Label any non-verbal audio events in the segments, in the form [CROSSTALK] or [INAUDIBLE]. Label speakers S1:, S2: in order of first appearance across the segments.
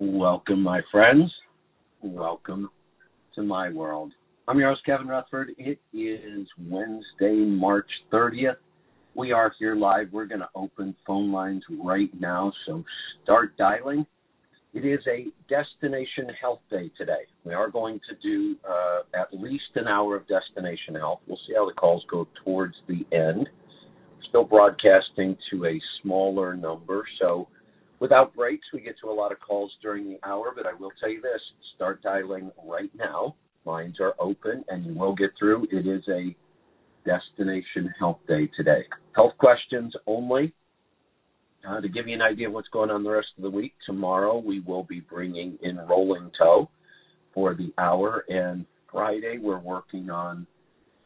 S1: Welcome, my friends. Welcome to my world. I'm your host, Kevin Rutherford. It is Wednesday, March 30th. We are here live. We're going to open phone lines right now, so start dialing. It is a Destination Health Day today. We are going to do uh, at least an hour of Destination Health. We'll see how the calls go towards the end. Still broadcasting to a smaller number, so without breaks, we get to a lot of calls during the hour. But I will tell you this: start dialing right now. Lines are open, and you will get through. It is a Destination Health Day today. Health questions only. Uh, to give you an idea of what's going on the rest of the week, tomorrow we will be bringing in Rolling Toe for the hour, and Friday we're working on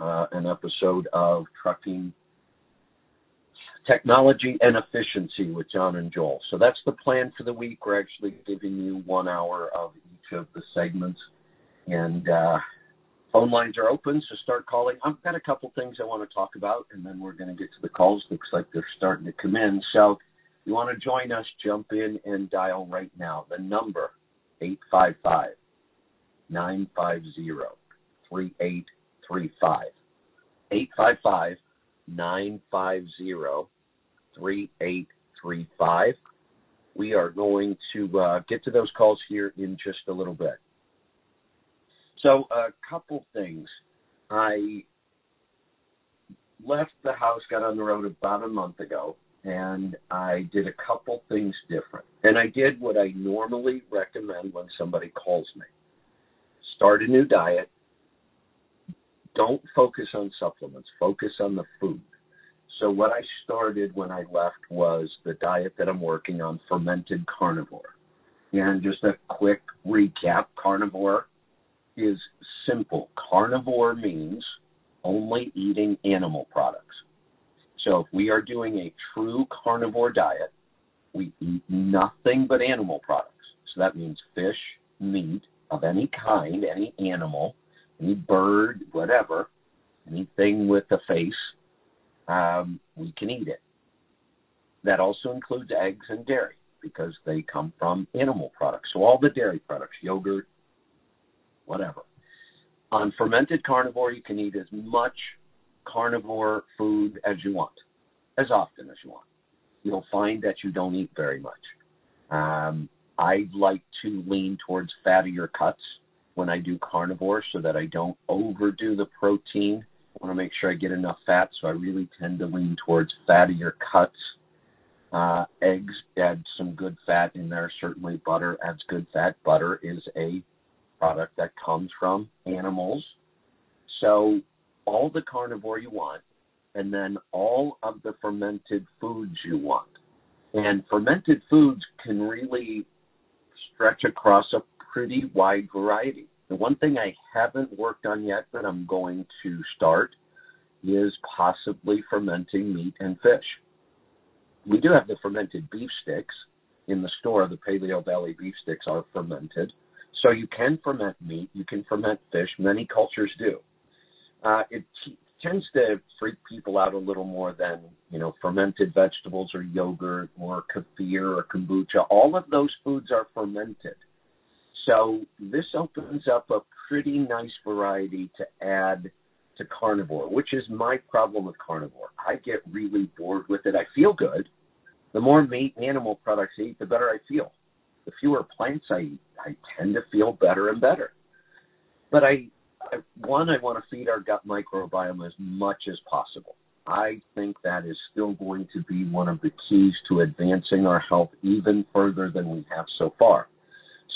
S1: uh, an episode of Trucking Technology and Efficiency with John and Joel. So that's the plan for the week. We're actually giving you one hour of each of the segments, and uh, phone lines are open, so start calling. I've got a couple things I want to talk about, and then we're going to get to the calls. Looks like they're starting to come in. So if you want to join us, jump in and dial right now. The number, 855 950 3835. 855 950 3835. We are going to uh, get to those calls here in just a little bit. So, a couple things. I left the house, got on the road about a month ago, and I did a couple things different. And I did what I normally recommend when somebody calls me start a new diet. Don't focus on supplements, focus on the food. So, what I started when I left was the diet that I'm working on fermented carnivore. And just a quick recap carnivore is simple. Carnivore means only eating animal products. So if we are doing a true carnivore diet, we eat nothing but animal products. So that means fish, meat of any kind, any animal, any bird, whatever, anything with a face, um, we can eat it. That also includes eggs and dairy because they come from animal products. So all the dairy products, yogurt, whatever. On fermented carnivore, you can eat as much carnivore food as you want, as often as you want. You'll find that you don't eat very much. Um, I like to lean towards fattier cuts when I do carnivore so that I don't overdo the protein. Want to make sure I get enough fat, so I really tend to lean towards fattier cuts. Uh, eggs add some good fat in there. Certainly, butter adds good fat. Butter is a product that comes from animals. So all the carnivore you want, and then all of the fermented foods you want. And fermented foods can really stretch across a pretty wide variety. The one thing I haven't worked on yet, but I'm going to start, is possibly fermenting meat and fish. We do have the fermented beef sticks in the store. The Paleovalley beef sticks are fermented. So you can ferment meat, you can ferment fish. Many cultures do. Uh, it t- tends to freak people out a little more than you know fermented vegetables or yogurt or kefir or kombucha. All of those foods are fermented. So this opens up a pretty nice variety to add to carnivore, which is my problem with carnivore. I get really bored with it. I feel good. The more meat and animal products I eat, the better I feel the fewer plants I eat, I tend to feel better and better. But I, I one, I want to feed our gut microbiome as much as possible. I think that is still going to be one of the keys to advancing our health even further than we have so far.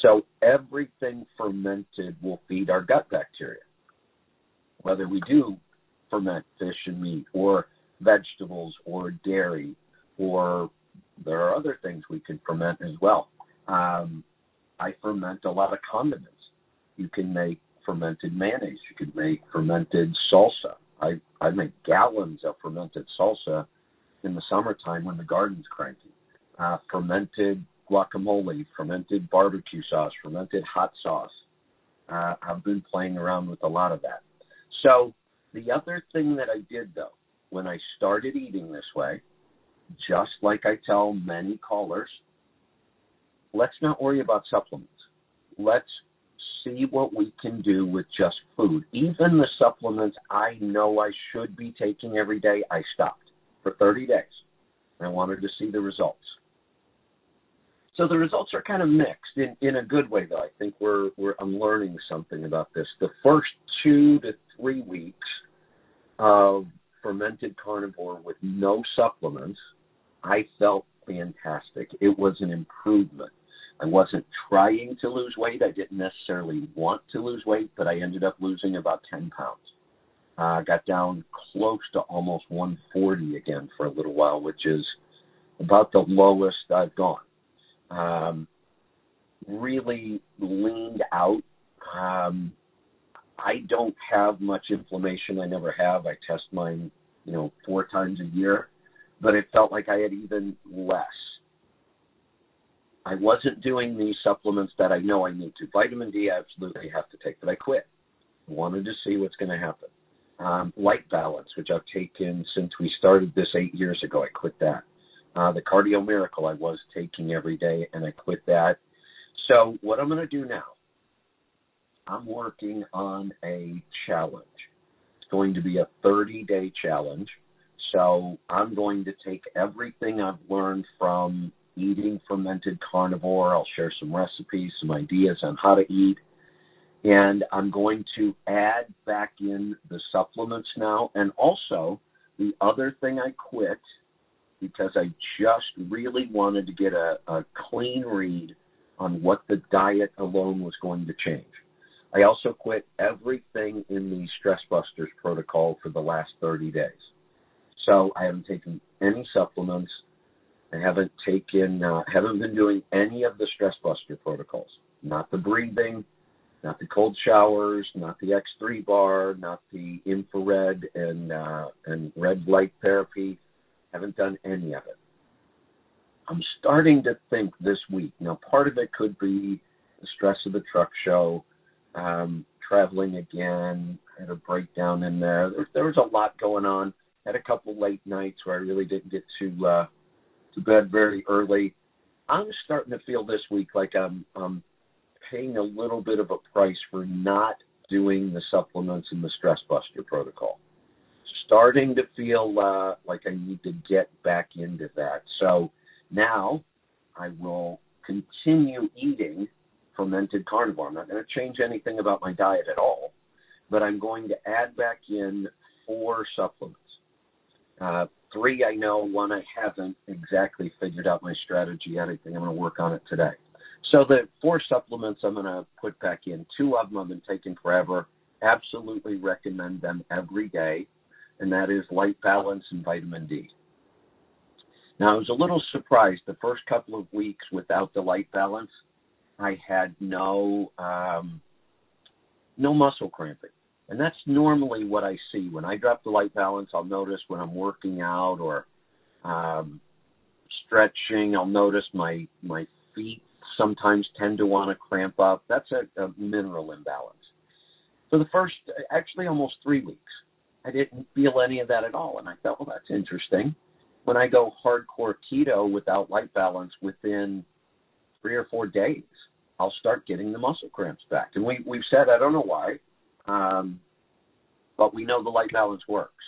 S1: So everything fermented will feed our gut bacteria. Whether we do ferment fish and meat or vegetables or dairy or there are other things we can ferment as well. Um, I ferment a lot of condiments. You can make fermented mayonnaise. You can make fermented salsa. I I make gallons of fermented salsa in the summertime when the garden's cranky. Uh, fermented guacamole, fermented barbecue sauce, fermented hot sauce. Uh, I've been playing around with a lot of that. So the other thing that I did though, when I started eating this way, just like I tell many callers, let's not worry about supplements. Let's see what we can do with just food. Even the supplements I know I should be taking every day, I stopped for 30 days. I wanted to see the results. So the results are kind of mixed in, in a good way, though. I think we're, we're I'm learning something about this. The first two to three weeks of fermented carnivore with no supplements, I felt fantastic. It was an improvement. I wasn't trying to lose weight. I didn't necessarily want to lose weight, but I ended up losing about 10 pounds. Uh, got down close to almost 140 again for a little while, which is about the lowest I've gone. Um, really leaned out. Um, I don't have much inflammation. I never have. I test mine, you know, four times a year, but it felt like I had even less. I wasn't doing the supplements that I know I need to. Vitamin D, I absolutely have to take, but I quit. Wanted to see what's going to happen. Um, Lyte Balance, which I've taken since we started this eight years ago, I quit that. Uh, the Cardio Miracle, I was taking every day, and I quit that. So what I'm going to do now, I'm working on a challenge. It's going to be a 30 day challenge. So I'm going to take everything I've learned from eating fermented carnivore. I'll share some recipes, some ideas on how to eat. And I'm going to add back in the supplements now. And also, the other thing I quit because I just really wanted to get a, a clean read on what the diet alone was going to change. I also quit everything in the Stress Busters protocol for the last 30 days. So I haven't taken any supplements. I haven't taken, uh, haven't been doing any of the stress buster protocols. Not the breathing, not the cold showers, not the X3 bar, not the infrared and uh, and red light therapy. Haven't done any of it. I'm starting to think this week. Now, part of it could be the stress of the truck show, um, traveling again. Had a breakdown in there. there. There was a lot going on. Had a couple late nights where I really didn't get to uh, to bed very early. I'm starting to feel this week like I'm, I'm paying a little bit of a price for not doing the supplements and the Stress Buster protocol. Starting to feel uh, like I need to get back into that. So now I will continue eating fermented carnivore. I'm not going to change anything about my diet at all, but I'm going to add back in four supplements. Uh, three I know, one I haven't exactly figured out my strategy yet. I think I'm going to work on it today. So the four supplements I'm going to put back in. Two of them I've been taking forever. Absolutely recommend them every day, and that is Lyte Balance and Vitamin D. Now I was a little surprised the first couple of weeks without the Lyte Balance. I had no um, no muscle cramping. And that's normally what I see. When I drop the Lyte Balance, I'll notice when I'm working out or um, stretching, I'll notice my my feet sometimes tend to want to cramp up. That's a, a mineral imbalance. For the first, actually, almost three weeks, I didn't feel any of that at all, and I thought, well, that's interesting. When I go hardcore keto without Lyte Balance, within three or four days, I'll start getting the muscle cramps back. And we we've said I don't know why um, but we know the Lyte Balance works.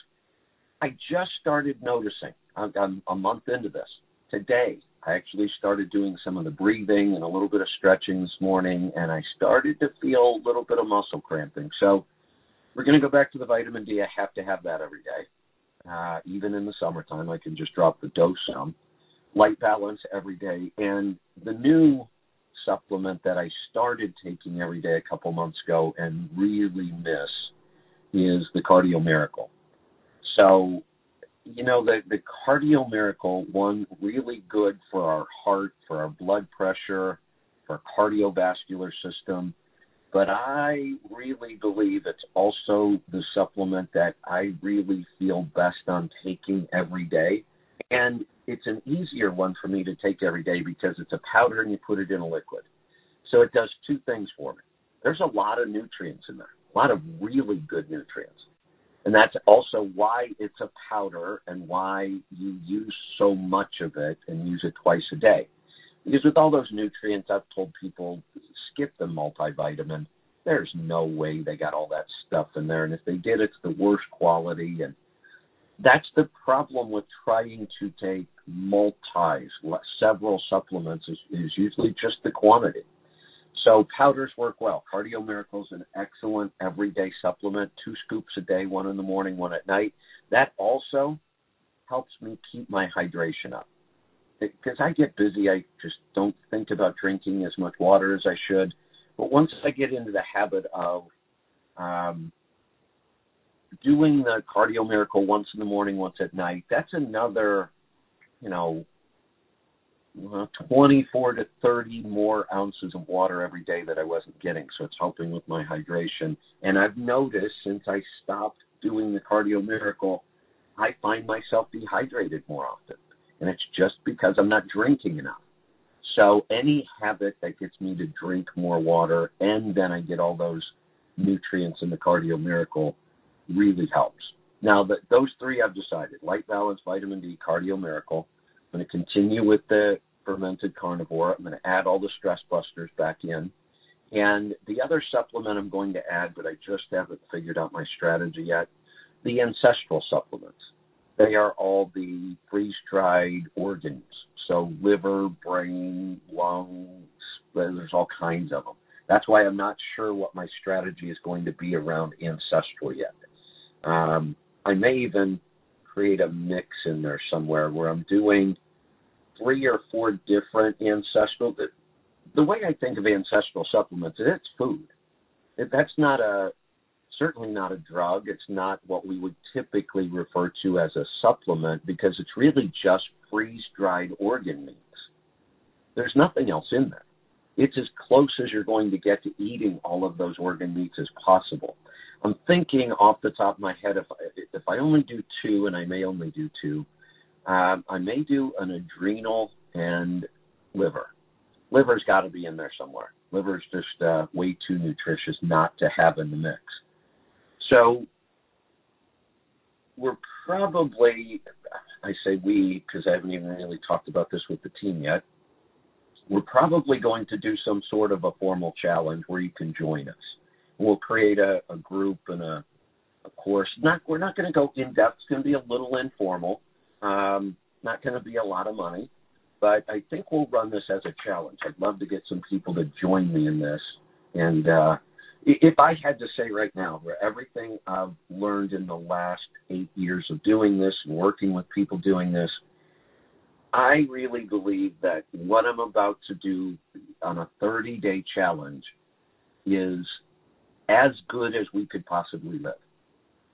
S1: I just started noticing. I'm, I'm a month into this. Today, I actually started doing some of the breathing and a little bit of stretching this morning, and I started to feel a little bit of muscle cramping. So we're going to go back to the vitamin D. I have to have that every day. Uh, even in the summertime, I can just drop the dose some. Lyte Balance every day. And the new supplement that I started taking every day a couple months ago and really miss is the Cardio Miracle. So, you know, the the Cardio Miracle one really good for our heart, for our blood pressure, for our cardiovascular system. But I really believe it's also the supplement that I really feel best on taking every day. And it's an easier one for me to take every day because it's a powder and you put it in a liquid. So it does two things for me. There's a lot of nutrients in there, a lot of really good nutrients. And that's also why it's a powder and why you use so much of it and use it twice a day. Because with all those nutrients, I've told people skip the multivitamin. There's no way they got all that stuff in there, and if they did, it's the worst quality. And that's the problem with trying to take multis, several supplements, is, is usually just the quantity. So powders work well. Cardio is an excellent everyday supplement. Two scoops a day, one in the morning, one at night. That also helps me keep my hydration up because I get busy, I just don't think about drinking as much water as I should. But once I get into the habit of um, doing the cardio miracle once in the morning, once at night, that's another, you know, 24 to 30 more ounces of water every day that I wasn't getting. So it's helping with my hydration. And I've noticed since I stopped doing the cardio miracle, I find myself dehydrated more often and it's just because I'm not drinking enough. So any habit that gets me to drink more water and then I get all those nutrients in the cardio miracle really helps. Now that those three I've decided, Lyte Balance, vitamin D, cardio miracle. I'm going to continue with the fermented carnivore. I'm going to add all the stress busters back in. And the other supplement I'm going to add, but I just haven't figured out my strategy yet, the ancestral supplements. They are all the freeze dried organs. So liver, brain, lungs, there's all kinds of them. That's why I'm not sure what my strategy is going to be around ancestral yet. Um, I may even create a mix in there somewhere where I'm doing three or four different ancestral. The, the way I think of ancestral supplements is it's food. That's not a certainly not a drug. It's not what we would typically refer to as a supplement because it's really just freeze dried organ meats. There's nothing else in there. It's as close as you're going to get to eating all of those organ meats as possible. I'm thinking off the top of my head if I, if I only do two, and I may only do two, um, I may do an adrenal and liver. Liver's got to be in there somewhere. Liver's just uh, way too nutritious not to have in the mix. So we're probably, I say we because I haven't even really talked about this with the team yet. We're probably going to do some sort of a formal challenge where you can join us. We'll create a, a group and a, a course. Not we're not going to go in depth. It's going to be a little informal. Um, not going to be a lot of money, but I think we'll run this as a challenge. I'd love to get some people to join me in this, and uh, if I had to say right now, where everything I've learned in the last eight years of doing this and working with people doing this, I really believe that what I'm about to do on a 30 day challenge is as good as we could possibly live.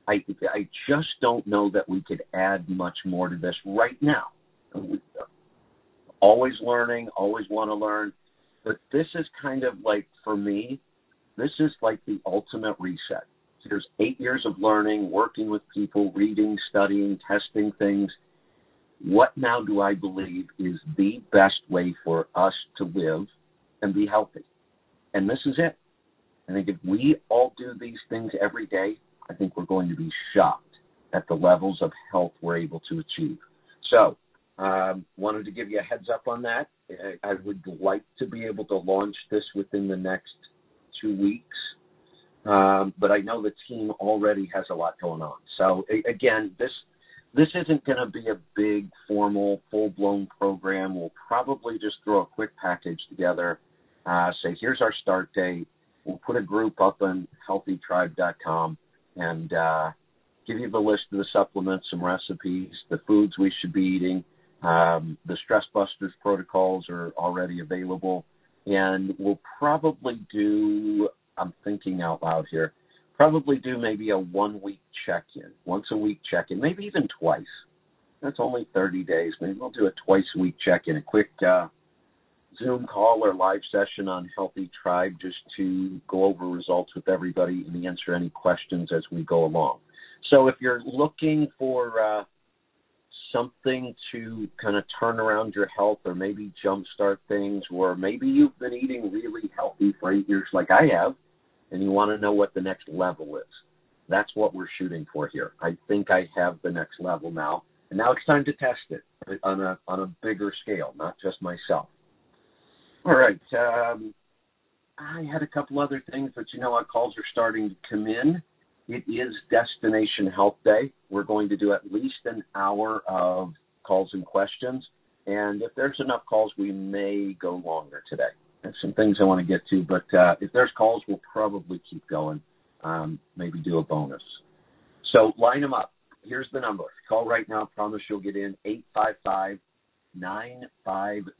S1: I, I just don't know that we could add much more to this right now. Always learning, always want to learn. But this is kind of like, for me, this is like the ultimate reset. There's eight years of learning, working with people, reading, studying, testing things. What now do I believe is the best way for us to live and be healthy? And this is it. I think if we all do these things every day, I think we're going to be shocked at the levels of health we're able to achieve. So, um, wanted to give you a heads up on that. I would like to be able to launch this within the next two weeks. Um, but I know the team already has a lot going on. So again, this this isn't going to be a big, formal, full blown program. We'll probably just throw a quick package together. Uh, say, here's our start date. We'll put a group up on healthytribe.com and uh, give you the list of the supplements, some recipes, the foods we should be eating. Um, the Stress Busters protocols are already available and we'll probably do. I'm thinking out loud here. Probably do maybe a one week check in, once a week check in, maybe even twice. That's only 30 days. Maybe we'll do a twice a week check in, a quick uh, Zoom call or live session on Healthy Tribe just to go over results with everybody and answer any questions as we go along. So if you're looking for uh, something to kind of turn around your health or maybe jumpstart things, or maybe you've been eating really healthy for eight years like I have, and you want to know what the next level is. That's what we're shooting for here. I think I have the next level now, and now it's time to test it on a on a bigger scale, not just myself.
S2: All right. Um, I had a couple other things, but you know what? Calls are starting to come in. It is Destination Health Day. We're going to do at least an hour of calls and questions. And if there's enough calls, we may go longer today. There's some things I want to get to, but uh, if there's calls, we'll probably keep going. Um, maybe do a bonus. So line them up. Here's the number. Call right now. Promise you'll get in 855 950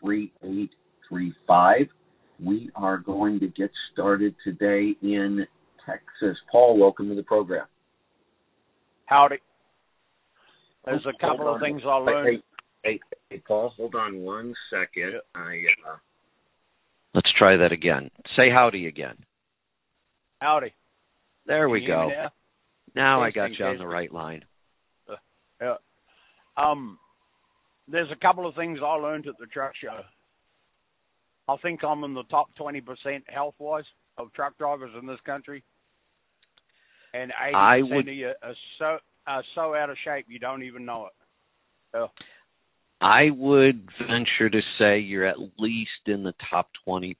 S2: 3835. We are going to get started today in Texas. Paul, welcome to the program.
S3: Howdy. There's a couple of things I learned.
S2: Hey, hey, hey, Paul, hold on one second. I uh...
S1: Let's try that again. Say howdy again.
S3: Howdy.
S1: There
S3: Can
S1: we go.
S3: Now,
S1: now I got you on the right line.
S3: Uh, yeah. Um, there's a couple of things I learned at the truck show. I think I'm in the top 20% health wise of truck drivers in this country. And 80%
S1: I would,
S3: you are so, are so out of shape you don't even know it. Yeah.
S1: I would venture to say you're at least in the top 20%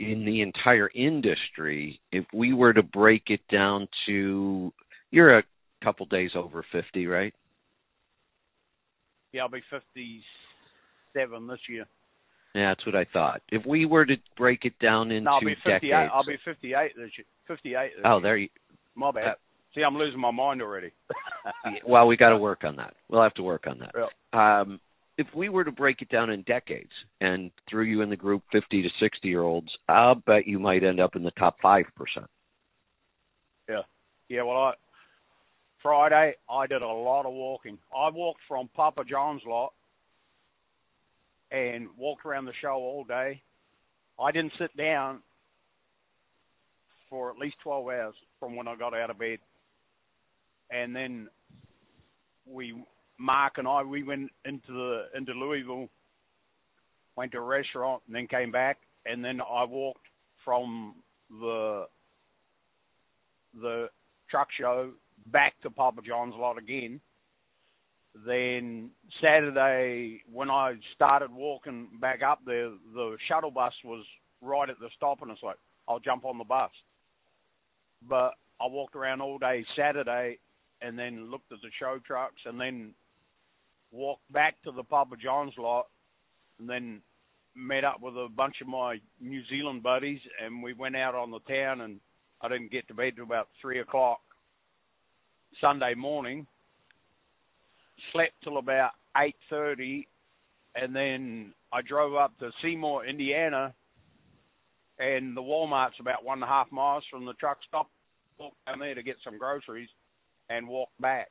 S1: in the entire industry. If we were to break it down to, you're a couple days over 50, right?
S3: Yeah, I'll be 57 this year.
S1: Yeah, that's what I thought. If we were to break it down into
S3: no, I'll be 58.
S1: decades,
S3: I'll be 58 this year. 58. This
S1: oh,
S3: year.
S1: there you.
S3: My bad.
S1: Uh,
S3: See, I'm losing my mind already. [LAUGHS]
S1: well, we got to work on that. We'll have to work on that.
S3: Yeah.
S1: Um, if we were to break it down in decades and threw you in the group 50 to 60 year olds, I'll bet you might end up in the top 5%.
S3: Yeah. Yeah, well, I, Friday, I did a lot of walking. I walked from Papa John's lot and walked around the show all day. I didn't sit down for at least 12 hours from when I got out of bed. And then we Mark and I we went into the into Louisville, went to a restaurant, and then came back, and then I walked from the the truck show back to Papa John's lot again. Then Saturday, when I started walking back up there, the shuttle bus was right at the stop, and it's like I'll jump on the bus. But I walked around all day Saturday, and then looked at the show trucks, and then walked back to the Papa John's lot, and then met up with a bunch of my New Zealand buddies, and we went out on the town. And I didn't get to bed till about three o'clock Sunday morning. Slept till about eight thirty, and then I drove up to Seymour, Indiana, and the Walmart's about one and a half miles from the truck stop. Walked down there to get some groceries, and walked back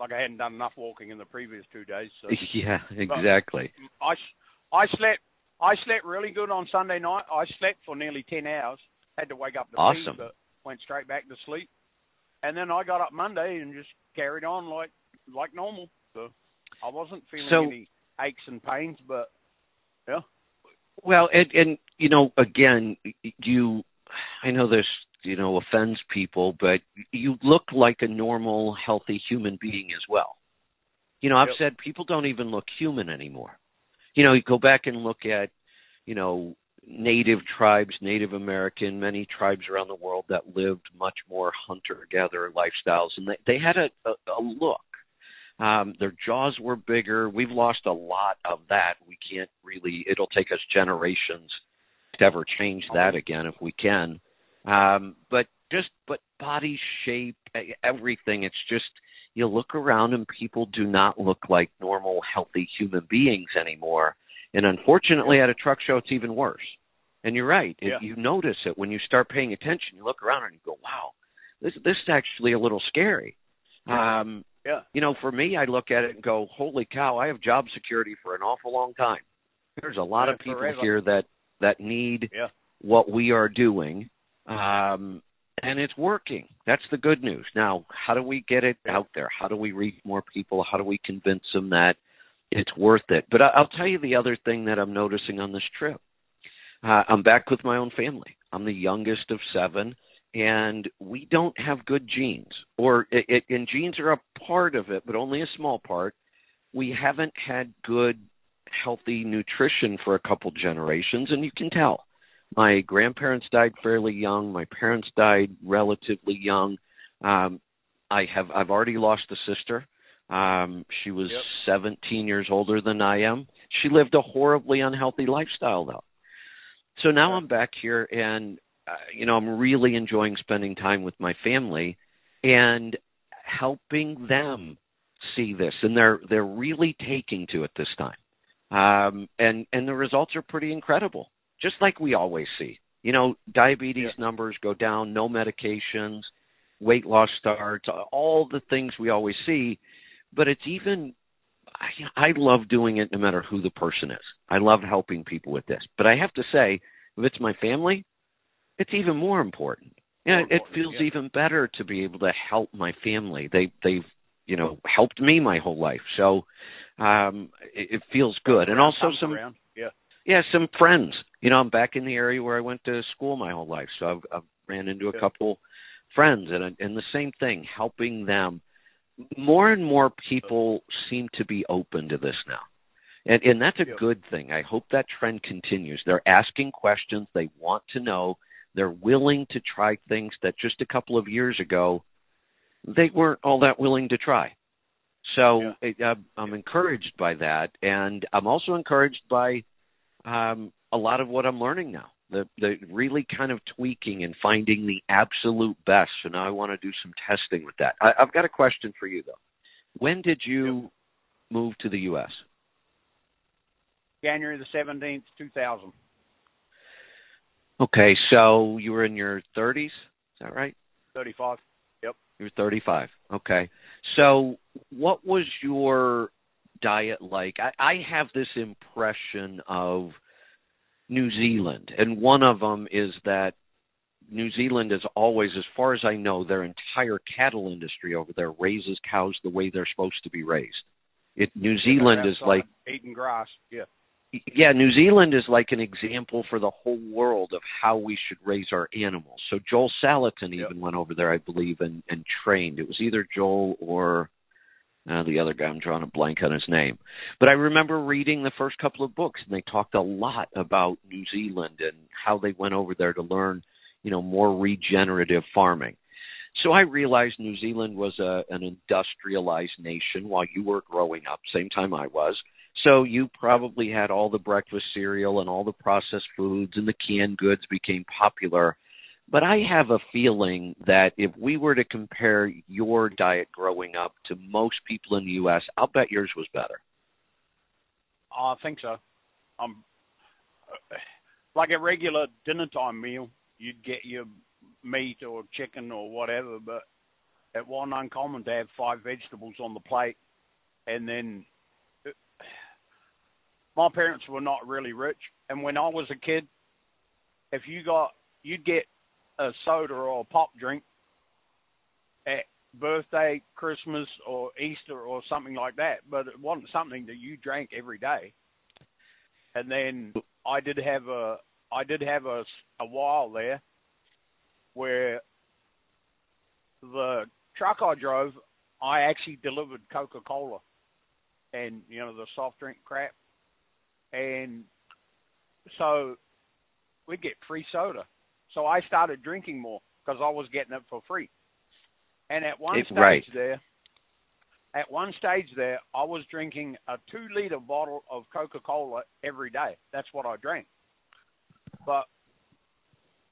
S3: like I hadn't done enough walking in the previous two days. So. [LAUGHS]
S1: Yeah, exactly.
S3: But I I slept I slept really good on Sunday night. I slept for nearly ten hours. Had to wake up to
S1: awesome.
S3: pee, but went straight back to sleep. And then I got up Monday and just carried on like like normal. So I wasn't feeling
S1: so,
S3: any aches and pains, but yeah.
S1: Well, and and you know, again, you I know this you know offends people, but you look like a normal, healthy human being as well. You know, I've
S3: Yep.
S1: said people don't even look human anymore. You know, you go back and look at, you know, native tribes, Native American, many tribes around the world that lived much more hunter gatherer lifestyles, and they they had a a, a look. Um, their jaws were bigger. We've lost a lot of that. We can't really. It'll take us generations to ever change that again if we can. Um, but just but body shape, everything. It's just you look around and people do not look like normal, healthy human beings anymore. And unfortunately, at a truck show, it's even worse. And you're right. It-
S3: Yeah.
S1: You notice it when you start paying attention. You look around and you go, "Wow, this this is actually a little scary." Um,
S3: Yeah.
S1: you know, for me, I look at it and go, "Holy cow! I have job security for an awful long time." There's a lot
S3: Yeah,
S1: of people
S3: forever.
S1: here that that need
S3: Yeah.
S1: what we are doing, um, and it's working. That's the good news. Now, how do we get it out there? How do we reach more people? How do we convince them that it's worth it? But I'll tell you the other thing that I'm noticing on this trip. Uh, I'm back with my own family. I'm the youngest of seven, and we don't have good genes. Or it, it, and genes are a part of it, but only a small part. We haven't had good healthy nutrition for a couple generations, and you can tell. My grandparents died fairly young. My parents died relatively young. Um, I have I've already lost a sister. Um, she was yep. 17 years older than I am. She lived a horribly unhealthy lifestyle though. So now I'm back here and uh, you know, I'm really enjoying spending time with my family and helping them see this and they're they're really taking to it this time. Um and and the results are pretty incredible. Just like we always see. You know, diabetes yeah. numbers go down, no medications, weight loss starts, all the things we always see, but it's even I, I love doing it no matter who the person is. I love helping people with this. But I have to say, if it's my family, it's even more important. Yeah, it feels yeah. even better to be able to help my family. They they've you know helped me my whole life, so um it, it feels good. And also some
S3: yeah
S1: yeah some friends. You know, I'm back in the area where I went to school my whole life, so I've, I've ran into a couple friends, and and the same thing, helping them. More and more people seem to be open to this now. And and that's a good thing. I hope that trend continues. They're asking questions, they want to know, they're willing to try things that just a couple of years ago they weren't all that willing to try. So yeah. I'm encouraged by that, and I'm also encouraged by um, a lot of what I'm learning now. The the really kind of tweaking and finding the absolute best. So now I want to do some testing with that. I, have got a question for you though. When did you yep. move to the U.S.?
S3: January the seventeenth, two thousand.
S1: Okay, so you were in your 30s, is that right?
S3: 35. Yep.
S1: You were 35. Okay. So what was your diet like? I, I have this impression of New Zealand, and one of them is that New Zealand is always, as far as I know, their entire cattle industry over there raises cows the way they're supposed to be raised. It New Zealand is like
S3: eating grass. Yeah
S1: yeah, New Zealand is like an example for the whole world of how we should raise our animals. So Joel Salatin yep. even went over there, I believe, and, and trained. It was either Joel or uh, the other guy. I'm drawing a blank on his name. But I remember reading the first couple of books, and they talked a lot about New Zealand and how they went over there to learn, you know, more regenerative farming. So I realized New Zealand was a, an industrialized nation while you were growing up, same time I was so you probably had all the breakfast cereal and all the processed foods and the canned goods became popular. But I have a feeling that if we were to compare your diet growing up to most people in the US, I'll bet yours was better.
S3: I think so. Um, like a regular dinner time meal, you'd get your meat or chicken or whatever, but it wasn't uncommon to have five vegetables on the plate and then my parents were not really rich, and when I was a kid, if you got you'd get a soda or a pop drink at birthday, Christmas, or Easter or something like that, but it wasn't something that you drank every day. And then I did have a I did have a a while there where the truck I drove, I actually delivered Coca Cola and you know the soft drink crap and so we'd get free soda. So I started drinking more because I was getting it for free. And at one stage
S1: right.
S3: there, at one stage there, I was drinking a two liter bottle of Coca Cola every day. That's what I drank. But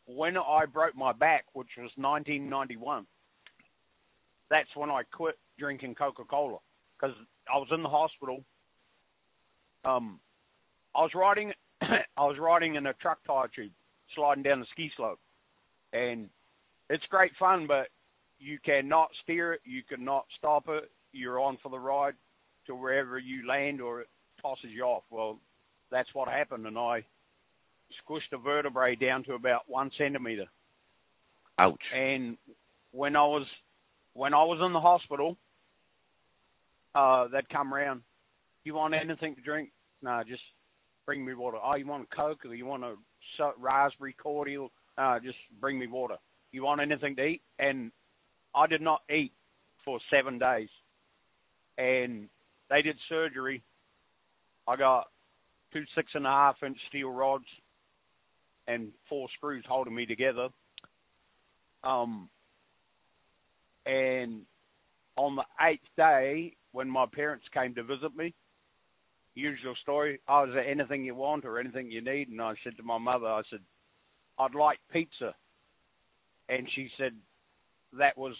S3: when I broke my back, which was 1991, that's when I quit drinking Coca Cola because I was in the hospital. Um, I was riding [COUGHS] I was riding in a truck tire tube, sliding down the ski slope, and it's great fun, but you cannot steer it, you cannot stop it. You're on for the ride to wherever you land, or it tosses you off. Well, that's what happened, and I squished a vertebrae down to about one centimeter.
S1: Ouch!
S3: And when I was when I was in the hospital, uh, they'd come around. You want anything to drink? No, just bring me water. Oh, you want a Coke or you want a raspberry cordial? Uh, just bring me water. You want anything to eat? And I did not eat for seven days. And they did surgery. I got two six and a half inch steel rods and four screws holding me together. Um, and on the eighth day, when my parents came to visit me, usual story, oh, is there anything you want or anything you need? And I said to my mother, I said, I'd like pizza. And she said that was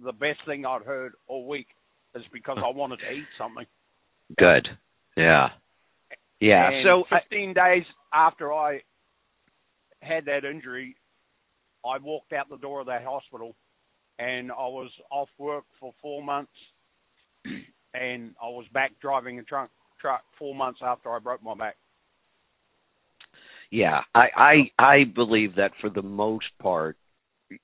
S3: the best thing I'd heard all week is because I wanted to eat something.
S1: Good. Yeah. Yeah.
S3: And
S1: so
S3: 15 I, days after I had that injury, I walked out the door of that hospital and I was off work for four months [CLEARS THROAT] and I was back driving a truck truck four months after I broke my back.
S1: Yeah, I I I believe that for the most part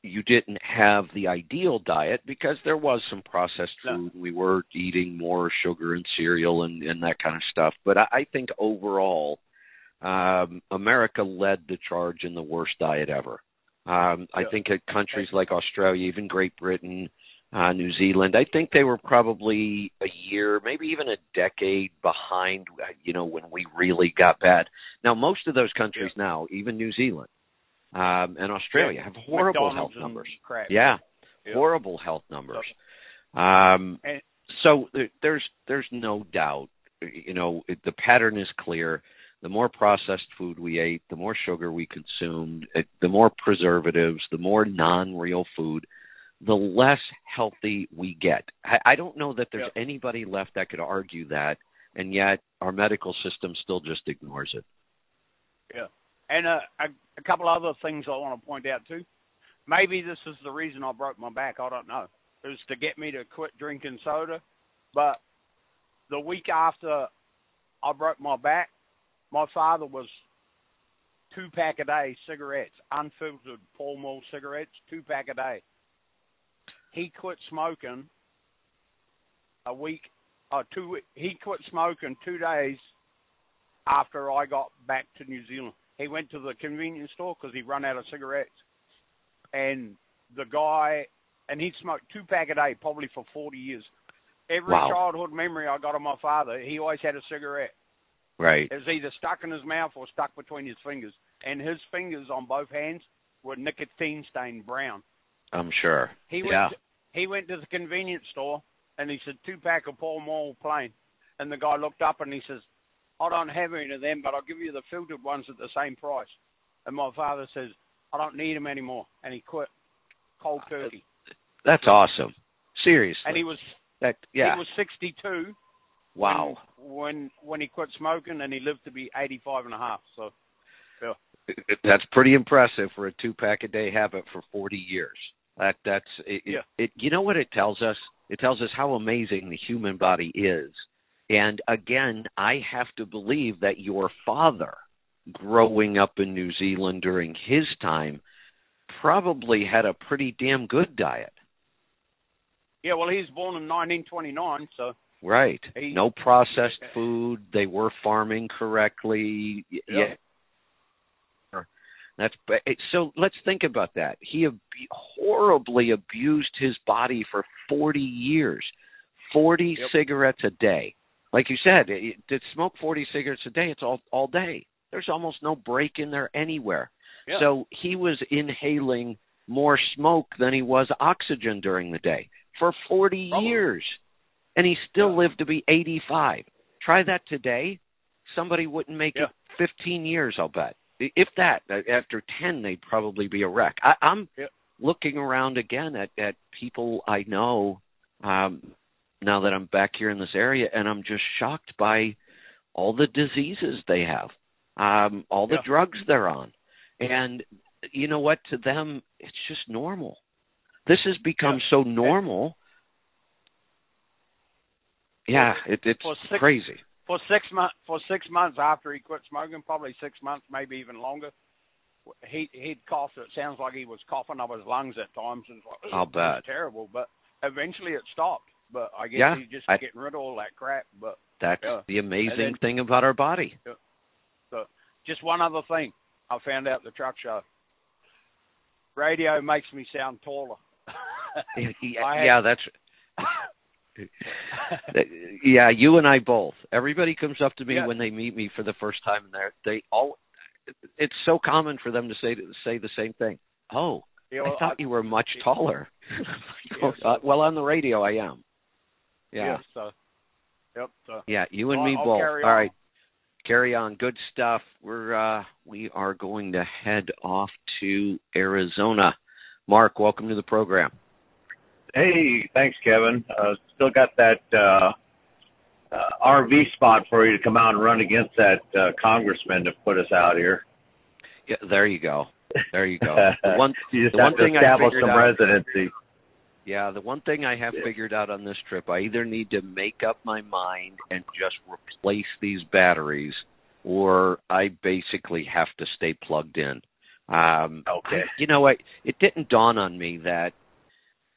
S1: you didn't have the ideal diet because there was some processed food.
S3: No.
S1: We were eating more sugar and cereal and and that kind of stuff. But I, I think overall um America led the charge in the worst diet ever. Um I think at countries like Australia, even Great Britain, uh, New Zealand. I think they were probably a year, maybe even a decade behind, uh, you know, when we really got bad. Now, most of those countries now, even New Zealand um, and Australia, have horrible
S3: McDonald's
S1: health numbers. Yeah,
S3: Yeah.
S1: horrible health numbers. Um,
S3: And-
S1: so there's there's no doubt, you know, it, the pattern is clear. The more processed food we ate, the more sugar we consumed, it, the more preservatives, the more non-real food, the less healthy we get. I, I don't know that there's anybody left that could argue that, and yet our medical system still just ignores it.
S3: Yeah. And uh, a, a couple other things I want to point out too. Maybe this is the reason I broke my back. I don't know. It was to get me to quit drinking soda. But the week after I broke my back, my father was two pack a day cigarettes, unfiltered Pall Mall cigarettes, two pack a day. He quit smoking a week, uh, two. He quit smoking two days after I got back to New Zealand. He went to the convenience store because he run out of cigarettes, and the guy, and he'd smoked two pack a day probably for forty years. Every
S1: Wow.
S3: childhood memory I got of my father, he always had a cigarette.
S1: Right.
S3: It was either stuck in his mouth or stuck between his fingers, and his fingers on both hands were nicotine stained brown.
S1: I'm sure.
S3: He
S1: yeah.
S3: went. He went to the convenience store and he said two pack of Pall Mall plain, and the guy looked up and he says, "I don't have any of them, but I'll give you the filtered ones at the same price." And my father says, "I don't need them anymore," and he quit cold turkey.
S1: That's awesome. Seriously.
S3: And he was
S1: that yeah.
S3: he was 62
S1: wow.
S3: when, when when he quit smoking, and he lived to be 85 and a half. So
S1: That's pretty impressive for a two pack a day habit for 40 years. That that's it,
S3: Yeah.
S1: it, it you know what it tells us? It tells us how amazing the human body is. And again, I have to believe that your father growing up in New Zealand during his time probably had a pretty damn good diet.
S3: yeah, well, he was born in 1929, so
S1: Right.
S3: He-
S1: no processed food. They were farming correctly.
S3: Yeah.
S1: Yeah. That's it- so. Let's think about that. He ab- horribly abused his body for forty years. Forty
S3: Yep.
S1: cigarettes a day. Like you said, it- to smoke forty cigarettes a day, it's all all day. There's almost no break in there anywhere.
S3: yeah.
S1: So he was inhaling more smoke than he was oxygen during the day for 40
S3: Probably.
S1: years. And he still
S3: Yeah.
S1: lived to be 85. Try that today. Somebody wouldn't make
S3: Yeah.
S1: it 15 years, I'll bet. If that, after 10, they'd probably be a wreck. I, I'm
S3: Yeah.
S1: looking around again at, at people I know um, now that I'm back here in this area, and I'm just shocked by all the diseases they have, um, all the
S3: Yeah.
S1: drugs they're on. And you know what? To them, it's just normal. This has become
S3: Yeah.
S1: so normal. Yeah, it, it's
S3: For six-
S1: crazy.
S3: For six months for six months after he quit smoking, probably six months, maybe even longer. He he'd cough. It sounds like he was coughing up his lungs at times. And like,
S1: I'll
S3: "Ugh, this
S1: bet.
S3: terrible. But eventually it stopped. But I guess
S1: Yeah,
S3: he's just
S1: I-
S3: getting rid of all that crap. But
S1: That's the amazing
S3: then-
S1: thing about our body.
S3: So just one other thing, I found out the truck show. Radio makes me sound taller. [LAUGHS] [LAUGHS]
S1: yeah, yeah, that's yeah, you and I both. Everybody comes up to me
S3: Yeah.
S1: when they meet me for the first time, and they they all. It's so common for them to say say the same thing. Oh,
S3: Yeah,
S1: I
S3: well,
S1: thought you were much taller.
S3: Yes. [LAUGHS] [LAUGHS]
S1: uh, well, on the radio, I am. Yeah,
S3: Yes, yep.
S1: Yeah. You and
S3: I'll-
S1: me
S3: I'll
S1: both. All right, carry on. Good stuff. We're uh we are going to head off to Arizona. Mark, welcome to the program.
S4: Hey, thanks, Kevin. Uh, still got that uh, uh, RV spot for you to come out and run against that uh, congressman to put us out here.
S1: Yeah, there you go. There you go. [LAUGHS] The one [LAUGHS]
S4: you just
S1: the
S4: have
S1: one
S4: to
S1: thing
S4: establish
S1: figured
S4: some
S1: out-
S4: residency.
S1: Yeah, the one thing I have
S4: Yeah.
S1: figured out on this trip, I either need to make up my mind and just replace these batteries, or I basically have to stay plugged in. Um,
S4: Okay.
S1: I- you know what? It didn't dawn on me that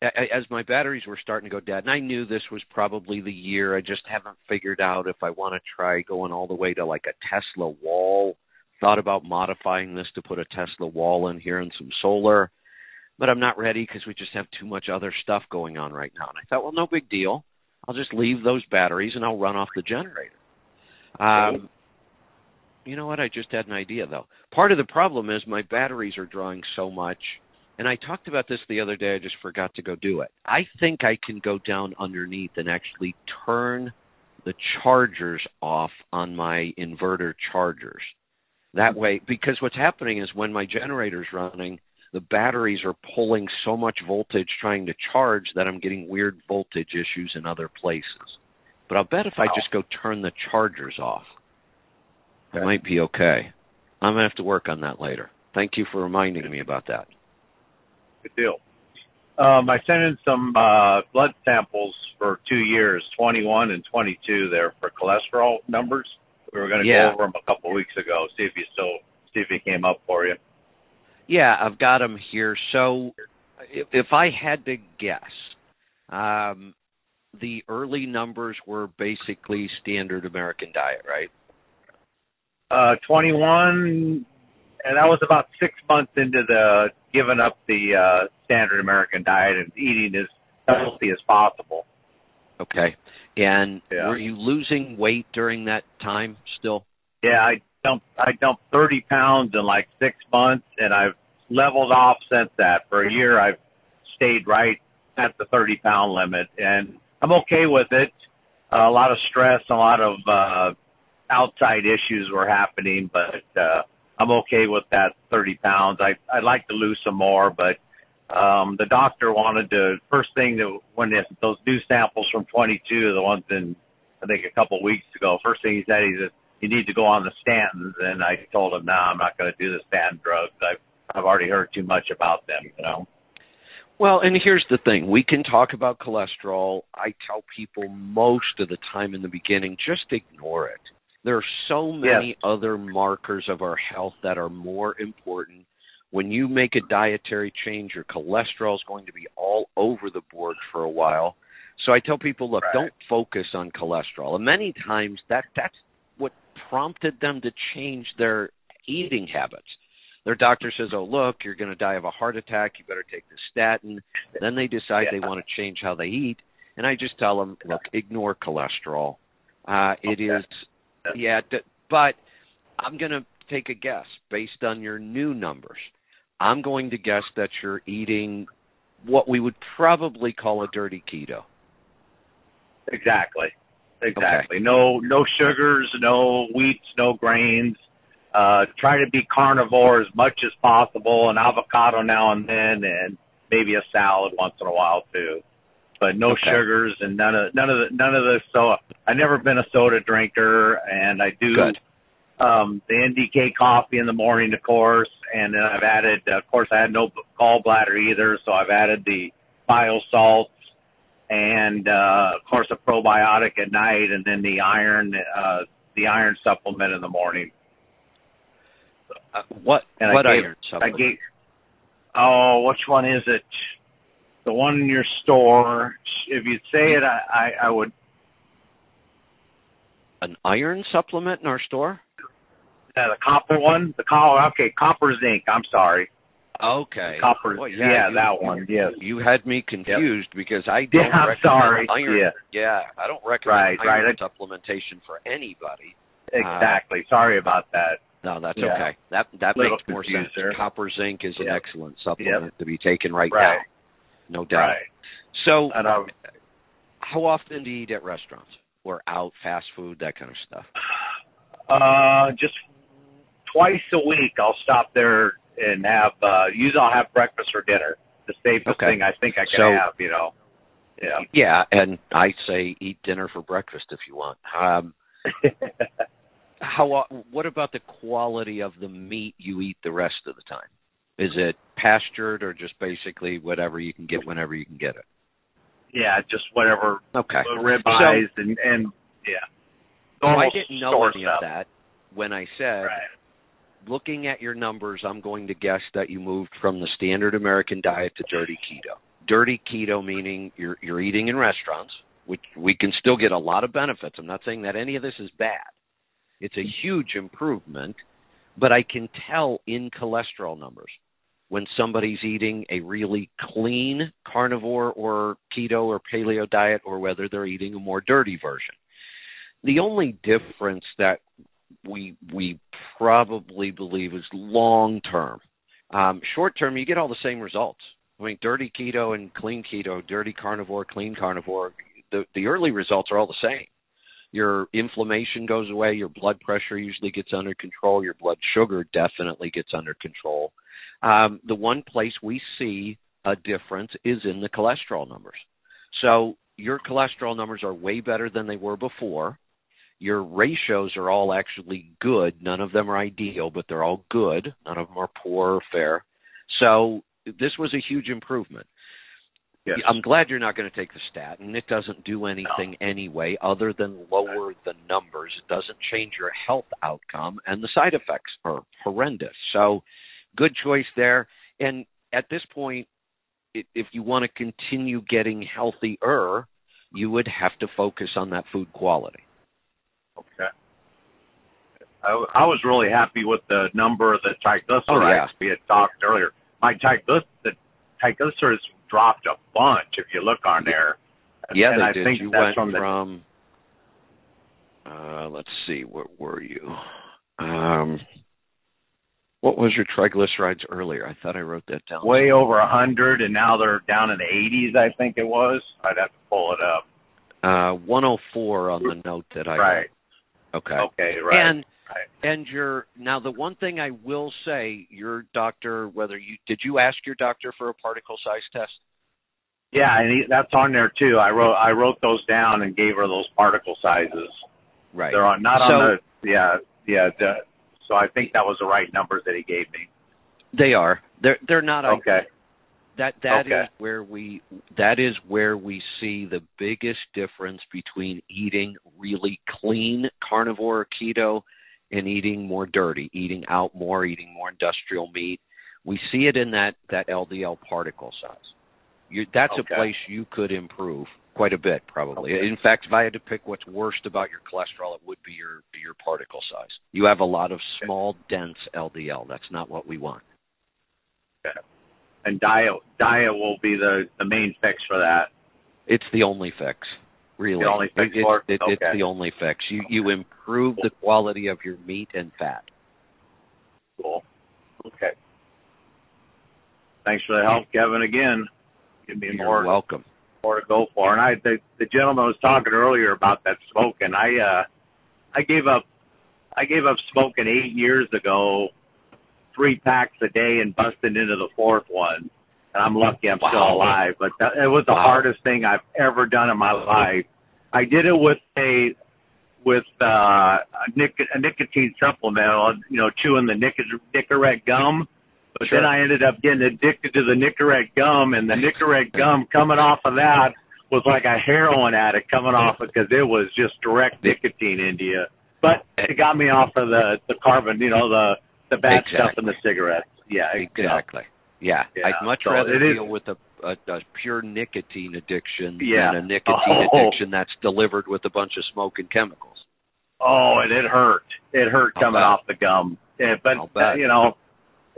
S1: as my batteries were starting to go dead, and I knew this was probably the year. I just haven't figured out if I want to try going all the way to like a Tesla wall. Thought about modifying this to put a Tesla wall in here and some solar but I'm not ready because we just have too much other stuff going on right now. And I thought, well, no big deal. I'll just leave those batteries and I'll run off the generator. Um, you know what? I just had an idea though. Part of the problem is my batteries are drawing so much. And I talked about this the other day. I just forgot to go do it. I think I can go down underneath and actually turn the chargers off on my inverter chargers. That way, because what's happening is when my generator's running, the batteries are pulling so much voltage trying to charge that I'm getting weird voltage issues in other places. But I'll bet if I just go turn the chargers off, I
S4: Okay.
S1: might be okay. I'm gonna have to work on that later. Thank you for reminding me about that.
S4: Good deal. Um, I sent in some uh, blood samples for two years, 21 and 22 there for cholesterol numbers. We were going to
S1: Yeah.
S4: go over them a couple of weeks ago. See if you still see if he came up for you.
S1: Yeah, I've got them here. So, if, if I had to guess, um, the early numbers were basically standard American diet, right?
S4: Uh, 21, and that was about six months into the giving up the uh, standard American diet and eating as healthy as possible.
S1: Okay. And
S4: Yeah.
S1: were you losing weight during that time still?
S4: Yeah, I dumped I dumped 30 pounds in like six months, and I've leveled off since that. For a year, I've stayed right at the 30 pound limit, and I'm okay with it. Uh, a lot of stress, a lot of uh, outside issues were happening, but uh, I'm okay with that 30 pounds. I I'd like to lose some more, but um, the doctor wanted to first thing that when this, those new samples from 22, the ones in I think a couple weeks ago, first thing he said, he said you need to go on the statins, and I told him, no, I'm not going to do the statin drugs. I've I've already heard too much about them, you know.
S1: Well, and here's the thing. We can talk about cholesterol. I tell people most of the time in the beginning, just ignore it. There are so many other markers of our health that are more important. When you make a dietary change, your cholesterol is going to be all over the board for a while. So I tell people, look,
S4: Right.
S1: don't focus on cholesterol. And many times that that's what prompted them to change their eating habits. Their doctor says, "Oh, look, you're going to die of a heart attack. You better take the statin." Then they decide they want to change how they eat, and I just tell them, "Look, ignore cholesterol. Uh, it
S4: Okay.
S1: is, yeah, d- but I'm going to take a guess based on your new numbers. I'm going to guess that you're eating what we would probably call a dirty keto.
S4: Exactly. Exactly. No no sugars, no wheats, no grains. Uh try to be carnivore as much as possible, an avocado now and then and maybe a salad once in a while too. But no
S1: Okay.
S4: sugars and none of none of the none of the so I've never been a soda drinker and I do
S1: Good.
S4: um the NDK coffee in the morning of course and then I've added of course I had no gallbladder either so I've added the bile salts and uh of course a probiotic at night and then the iron uh the iron supplement in the morning.
S1: Uh, what
S4: And
S1: what
S4: I gave,
S1: iron
S4: I
S1: supplement?
S4: gave oh which one is it? The one in your store. If you'd say it I, I, I would
S1: An iron supplement in our store?
S4: Yeah, the copper one, the copper okay, copper zinc, I'm sorry.
S1: Okay.
S4: Copper.
S1: Well,
S4: yeah,
S1: yeah,
S4: that one. Yes.
S1: You had me confused because I don't
S4: Yeah, I'm
S1: recommend
S4: sorry.
S1: iron.
S4: Yeah.
S1: Yeah, I don't recommend
S4: Right,
S1: iron
S4: right.
S1: supplementation for anybody.
S4: Exactly. Sorry about that.
S1: No, that's
S4: Yeah.
S1: okay. That that
S4: Little
S1: makes more sense. Copper zinc is an excellent supplement to be taken right, now. No doubt.
S4: Right.
S1: So,
S4: And um,
S1: how often do you eat at restaurants or out, fast food, that kind of stuff?
S4: uh, just twice a week, I'll stop there and have. uh Usually, I'll have breakfast or dinner. The safest
S1: Okay.
S4: thing I think I can
S1: So-
S4: have. You know. Yeah.
S1: Yeah, and I say eat dinner for breakfast if you want. Um, [LAUGHS] how? What about the quality of the meat you eat the rest of the time? Is it pastured or just basically whatever you can get whenever you can get it?
S4: yeah, just whatever
S1: Okay.
S4: rib eyes and and yeah.
S1: So I didn't know any
S4: stuff.
S1: of that when I said
S4: Right.
S1: looking at your numbers, I'm going to guess that you moved from the standard American diet to dirty keto. Dirty keto meaning you're you're eating in restaurants, which we can still get a lot of benefits. I'm not saying that any of this is bad. It's a huge improvement, but I can tell in cholesterol numbers when somebody's eating a really clean carnivore or keto or paleo diet or whether they're eating a more dirty version. The only difference that we we probably believe is long term. Um, short term, you get all the same results. I mean, dirty keto and clean keto, dirty carnivore, clean carnivore. The the early results are all the same. Your inflammation goes away. Your blood pressure usually gets under control. Your blood sugar definitely gets under control. Um, the one place we see a difference is in the cholesterol numbers. So your cholesterol numbers are way better than they were before your ratios are all actually good. None of them are ideal, but they're all good. None of them are poor or fair. So this was a huge improvement.
S4: Yes.
S1: I'm glad you're not going to take the statin. It doesn't do anything anyway other than lower the numbers. It doesn't change your health outcome, and the side effects are horrendous. So, good choice there. And at this point, if you want to continue getting healthier, you would have to focus on that food quality.
S4: Okay. I, I was really happy with the number of the triglycerides
S1: Oh, yeah.
S4: we had talked earlier. My triglyc the triglycerides dropped a bunch if you look on there.
S1: Yeah,
S4: and
S1: they
S4: I
S1: did.
S4: think
S1: you
S4: that's
S1: went
S4: from the
S1: from uh let's see, where were you? Um what was your triglycerides earlier? I thought I wrote that down.
S4: way over a hundred, and now they're down in the 80s. I think it was. I'd have to pull it up.
S1: Uh 104 on the note that I
S4: Right.
S1: Okay.
S4: Okay. Right.
S1: And
S4: right.
S1: and your now the one thing I will say, your doctor whether you did you ask your doctor for a particle size test?
S4: Yeah, and he, that's on there too. I wrote I wrote those down and gave her those particle sizes.
S1: Right.
S4: They're on not
S1: So-
S4: on the yeah yeah. The, so I think that was the right numbers that he gave me.
S1: They are. They're they're not
S4: Okay.
S1: that that is
S4: Okay.
S1: where we that is where we see the biggest difference between eating really clean carnivore or keto and eating more dirty, eating out more, eating more industrial meat. We see it in that that LDL particle size. You, that's
S4: Okay.
S1: a place you could improve quite a bit, probably.
S4: Okay.
S1: In fact, if I had to pick what's worst about your cholesterol, it would be your your particle size. You have a lot of small, dense LDL. That's not what we want.
S4: And diet diet will be the the main fix for that.
S1: It's the only fix, really.
S4: The only fix
S1: It- it-
S4: for it?
S1: it- It's the only fix. You you improve the quality of your meat and fat.
S4: Cool. Okay. Thanks for the help, Kevin. Again, give me
S1: You're
S4: more
S1: welcome.
S4: More to go for. And I the, the gentleman was talking earlier about that smoking. I uh I gave up I gave up smoking eight years ago, three packs a day and busted into the fourth one. And I'm lucky I'm still alive. But that, it was the
S1: Wow.
S4: hardest thing I've ever done in my life. I did it with a with uh, a, nic- a nicotine supplement, you know, chewing the nic- Nicorette gum. But
S1: Sure.
S4: then I ended up getting addicted to the Nicorette gum, and the Nicorette gum coming off of that was like a heroin addict coming off it because it was just direct nicotine into you. But it got me off of the the carbon, you know, the the bad stuff in the cigarettes. Yeah.
S1: Exactly. Yeah.
S4: Yeah,
S1: I'd much
S4: so
S1: rather
S4: it is-
S1: deal with a, a, a pure nicotine addiction
S4: Yeah.
S1: than a nicotine
S4: Oh.
S1: addiction that's delivered with a bunch of smoke and chemicals.
S4: Oh, and it hurt. It hurt
S1: I'll
S4: coming
S1: bet.
S4: off the gum. Yeah, but uh, you know,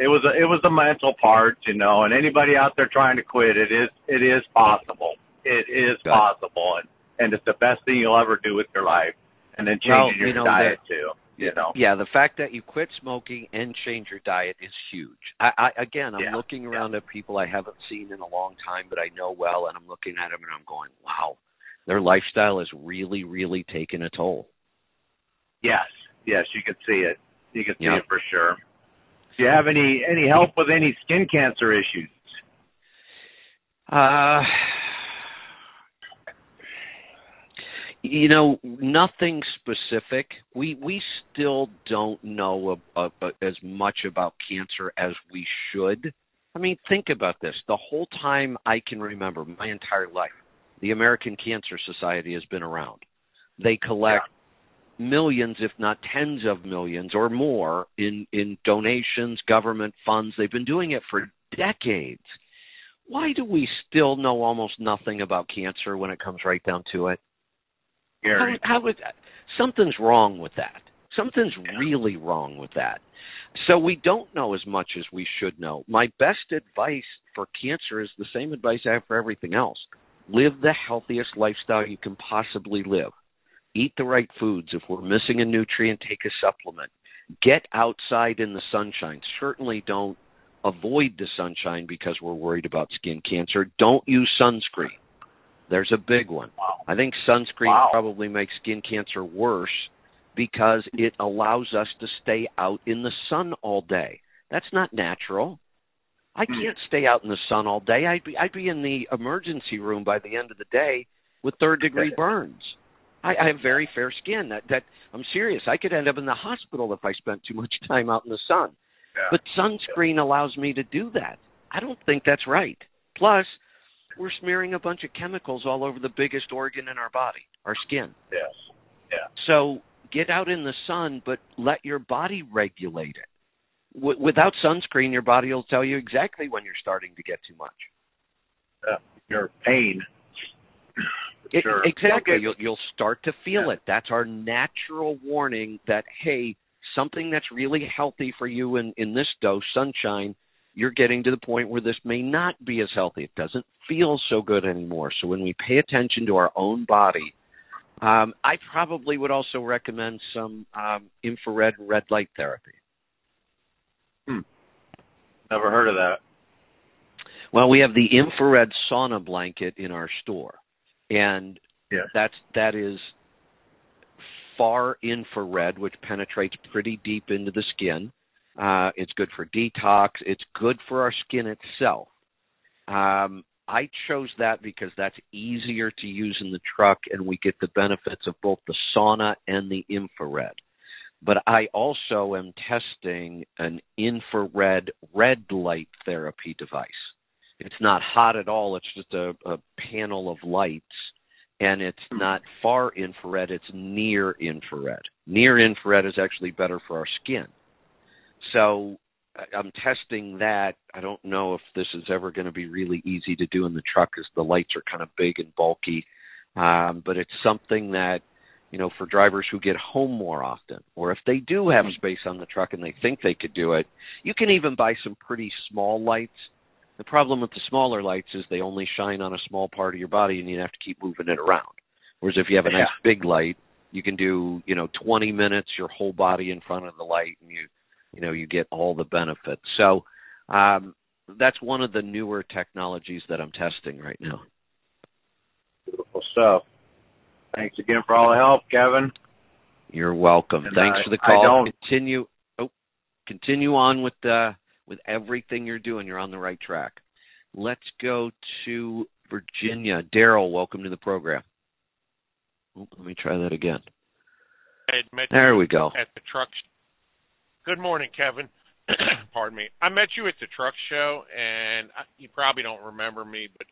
S4: it was a, it was the mental part, you know. And anybody out there trying to quit, it is it is possible. It is
S1: Got
S4: possible, and and it's the best thing you'll ever do with your life. And then changing
S1: Well,
S4: your
S1: know,
S4: diet too. You know.
S1: Yeah, the fact that you quit smoking and change your diet is huge. I, I again, I'm
S4: Yeah,
S1: looking around at people I haven't seen in a long time, but I know well, and I'm looking at them and I'm going, wow, their lifestyle is really, really taking a toll.
S4: Yes, yes, you can see it. You can see
S1: Yeah.
S4: it for sure. Do you have any any help with any skin cancer issues?
S1: Uh, you know, nothing specific. We we still don't know a, a, a- as much about cancer as we should. I mean, think about this. The whole time I can remember, my entire life, the American Cancer Society has been around. They collect millions, if not tens of millions or more, in in donations, government funds. They've been doing it for decades. Why do we still know almost nothing about cancer when it comes right down to it?
S4: Gary?
S1: How, how would something's wrong with that? Something's really wrong with that. So we don't know as much as we should know. My best advice for cancer is the same advice I have for everything else. Live the healthiest lifestyle you can possibly live. Eat the right foods. If we're missing a nutrient, take a supplement. Get outside in the sunshine. Certainly don't avoid the sunshine because we're worried about skin cancer. Don't use sunscreen. There's a big one.
S4: Wow.
S1: I think sunscreen
S4: Wow.
S1: probably makes skin cancer worse because it allows us to stay out in the sun all day. That's not natural. I
S4: Hmm.
S1: can't stay out in the sun all day. I'd be I'd be in the emergency room by the end of the day with third degree burns. I, I have very fair skin. That that I'm serious. I could end up in the hospital if I spent too much [LAUGHS] time out in the sun.
S4: Yeah.
S1: But sunscreen allows me to do that. I don't think that's right. Plus, we're smearing a bunch of chemicals all over the biggest organ in our body, our skin.
S4: yes. Yeah.
S1: So get out in the sun, but let your body regulate it. W- without sunscreen, your body will tell you exactly when you're starting to get too much.
S4: Yeah. Your pain.
S1: It-
S4: Sure.
S1: Exactly. You'll you'll start to feel
S4: Yeah.
S1: it. That's our natural warning that hey, something that's really healthy for you in in this dose, sunshine, you're getting to the point where this may not be as healthy. It doesn't feel so good anymore. So when we pay attention to our own body, um, I probably would also recommend some um, infrared red light therapy.
S4: Never heard of that.
S1: Well, we have the infrared sauna blanket in our store, and
S4: Yeah.
S1: that's that is far infrared, which penetrates pretty deep into the skin. Uh, it's good for detox. It's good for our skin itself. Um, I chose that because that's easier to use in the truck, and we get the benefits of both the sauna and the infrared. But I also am testing an infrared red light therapy device. It's not hot at all. It's just a, a panel of lights, and it's not far infrared. It's near infrared. Near infrared is actually better for our skin. So I'm testing that. I don't know if this is ever going to be really easy to do in the truck because the lights are kind of big and bulky. Um, but it's something that you know for drivers who get home more often, or if they do have space on the truck and they think they could do it, you can even buy some pretty small lights. The problem with the smaller lights is they only shine on a small part of your body, and you have to keep moving it around. Whereas if you have a nice big light, you can do you know 20 minutes, your whole body in front of the light, and you you know you get all the benefits. So um, that's one of the newer technologies that I'm testing right now.
S4: Beautiful stuff. Thanks again for all the help, Kevin.
S1: You're welcome.
S4: And,
S1: Thanks
S4: uh,
S1: for the
S4: I
S1: call. Continue. Oh, continue on with uh, with everything you're doing. You're on the right track. Let's go to Virginia. Daryl, welcome to the program. Oh, let me try that again.
S5: I had met
S1: There we go.
S5: at the truck. Good morning, Kevin. [CLEARS THROAT] Pardon me. I met you at the truck show, and you probably don't remember me, but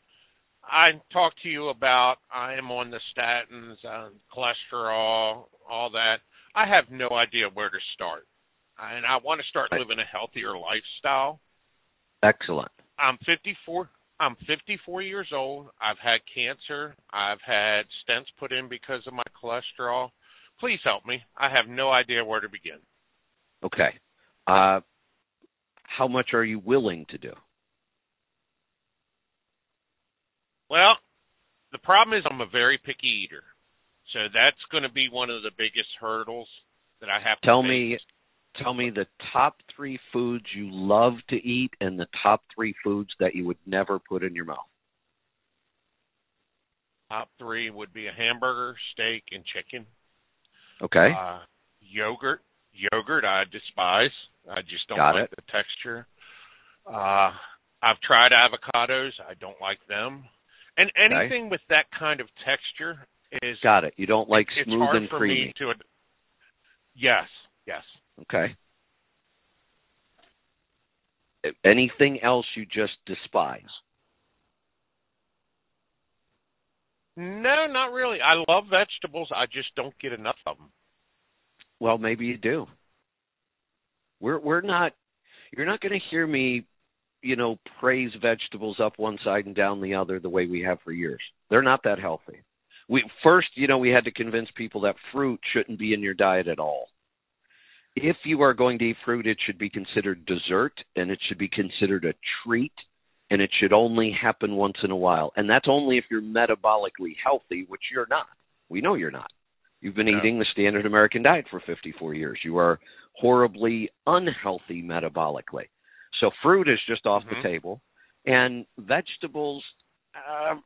S5: I talked to you about I am on the statins, uh, cholesterol, all that. I have no idea where to start, and I want to start
S1: Right.
S5: living a healthier lifestyle.
S1: Excellent.
S5: I'm 54. I'm 54 years old. I've had cancer. I've had stents put in because of my cholesterol. Please help me. I have no idea where to begin.
S1: Okay. Uh, how much are you willing to do?
S5: Well, the problem is I'm a very picky eater. So that's going to be one of the biggest hurdles that I have to
S1: Tell me tell me the top 3 foods you love to eat and the top 3 foods that you would never put in your mouth.
S5: Top 3 would be a hamburger, steak, and chicken.
S1: Okay?
S5: Uh, yogurt, yogurt I despise. I just don't
S1: Got
S5: like
S1: it.
S5: the texture. Uh, I've tried avocados. I don't like them. And anything with that kind of texture is
S1: Got it. You don't like
S5: it's
S1: smooth
S5: hard
S1: and
S5: for
S1: creamy.
S5: me to. Yes, yes.
S1: Okay. Anything else you just despise?
S5: No, not really. I love vegetables. I just don't get enough of them.
S1: Well, maybe you do. We're we're not you're not going to hear me, you know, praise vegetables up one side and down the other the way we have for years. They're not that healthy. We first, you know, we had to convince people that fruit shouldn't be in your diet at all. If you are going to eat fruit, it should be considered dessert and it should be considered a treat and it should only happen once in a while. And that's only if you're metabolically healthy, which you're not. We know you're not. You've been
S5: No.
S1: eating the standard American diet for 54 years. You are horribly unhealthy metabolically. So fruit is just off
S5: Mhm.
S1: the table. And vegetables, uh,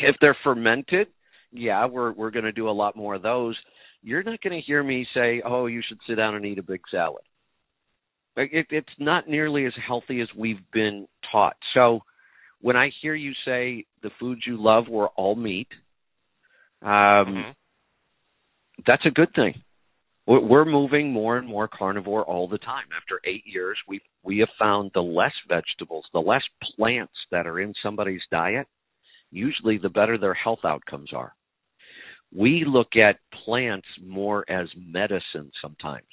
S1: if they're fermented, yeah, we're we're going to do a lot more of those. You're not going to hear me say, "Oh, you should sit down and eat a big salad." It, it's not nearly as healthy as we've been taught. So, when I hear you say the foods you love were all meat, um,
S5: Mhm.
S1: that's a good thing. We're we're moving more and more carnivore all the time. After eight years, we we have found the less vegetables, the less plants that are in somebody's diet, usually the better their health outcomes are. We look at plants more as medicine sometimes.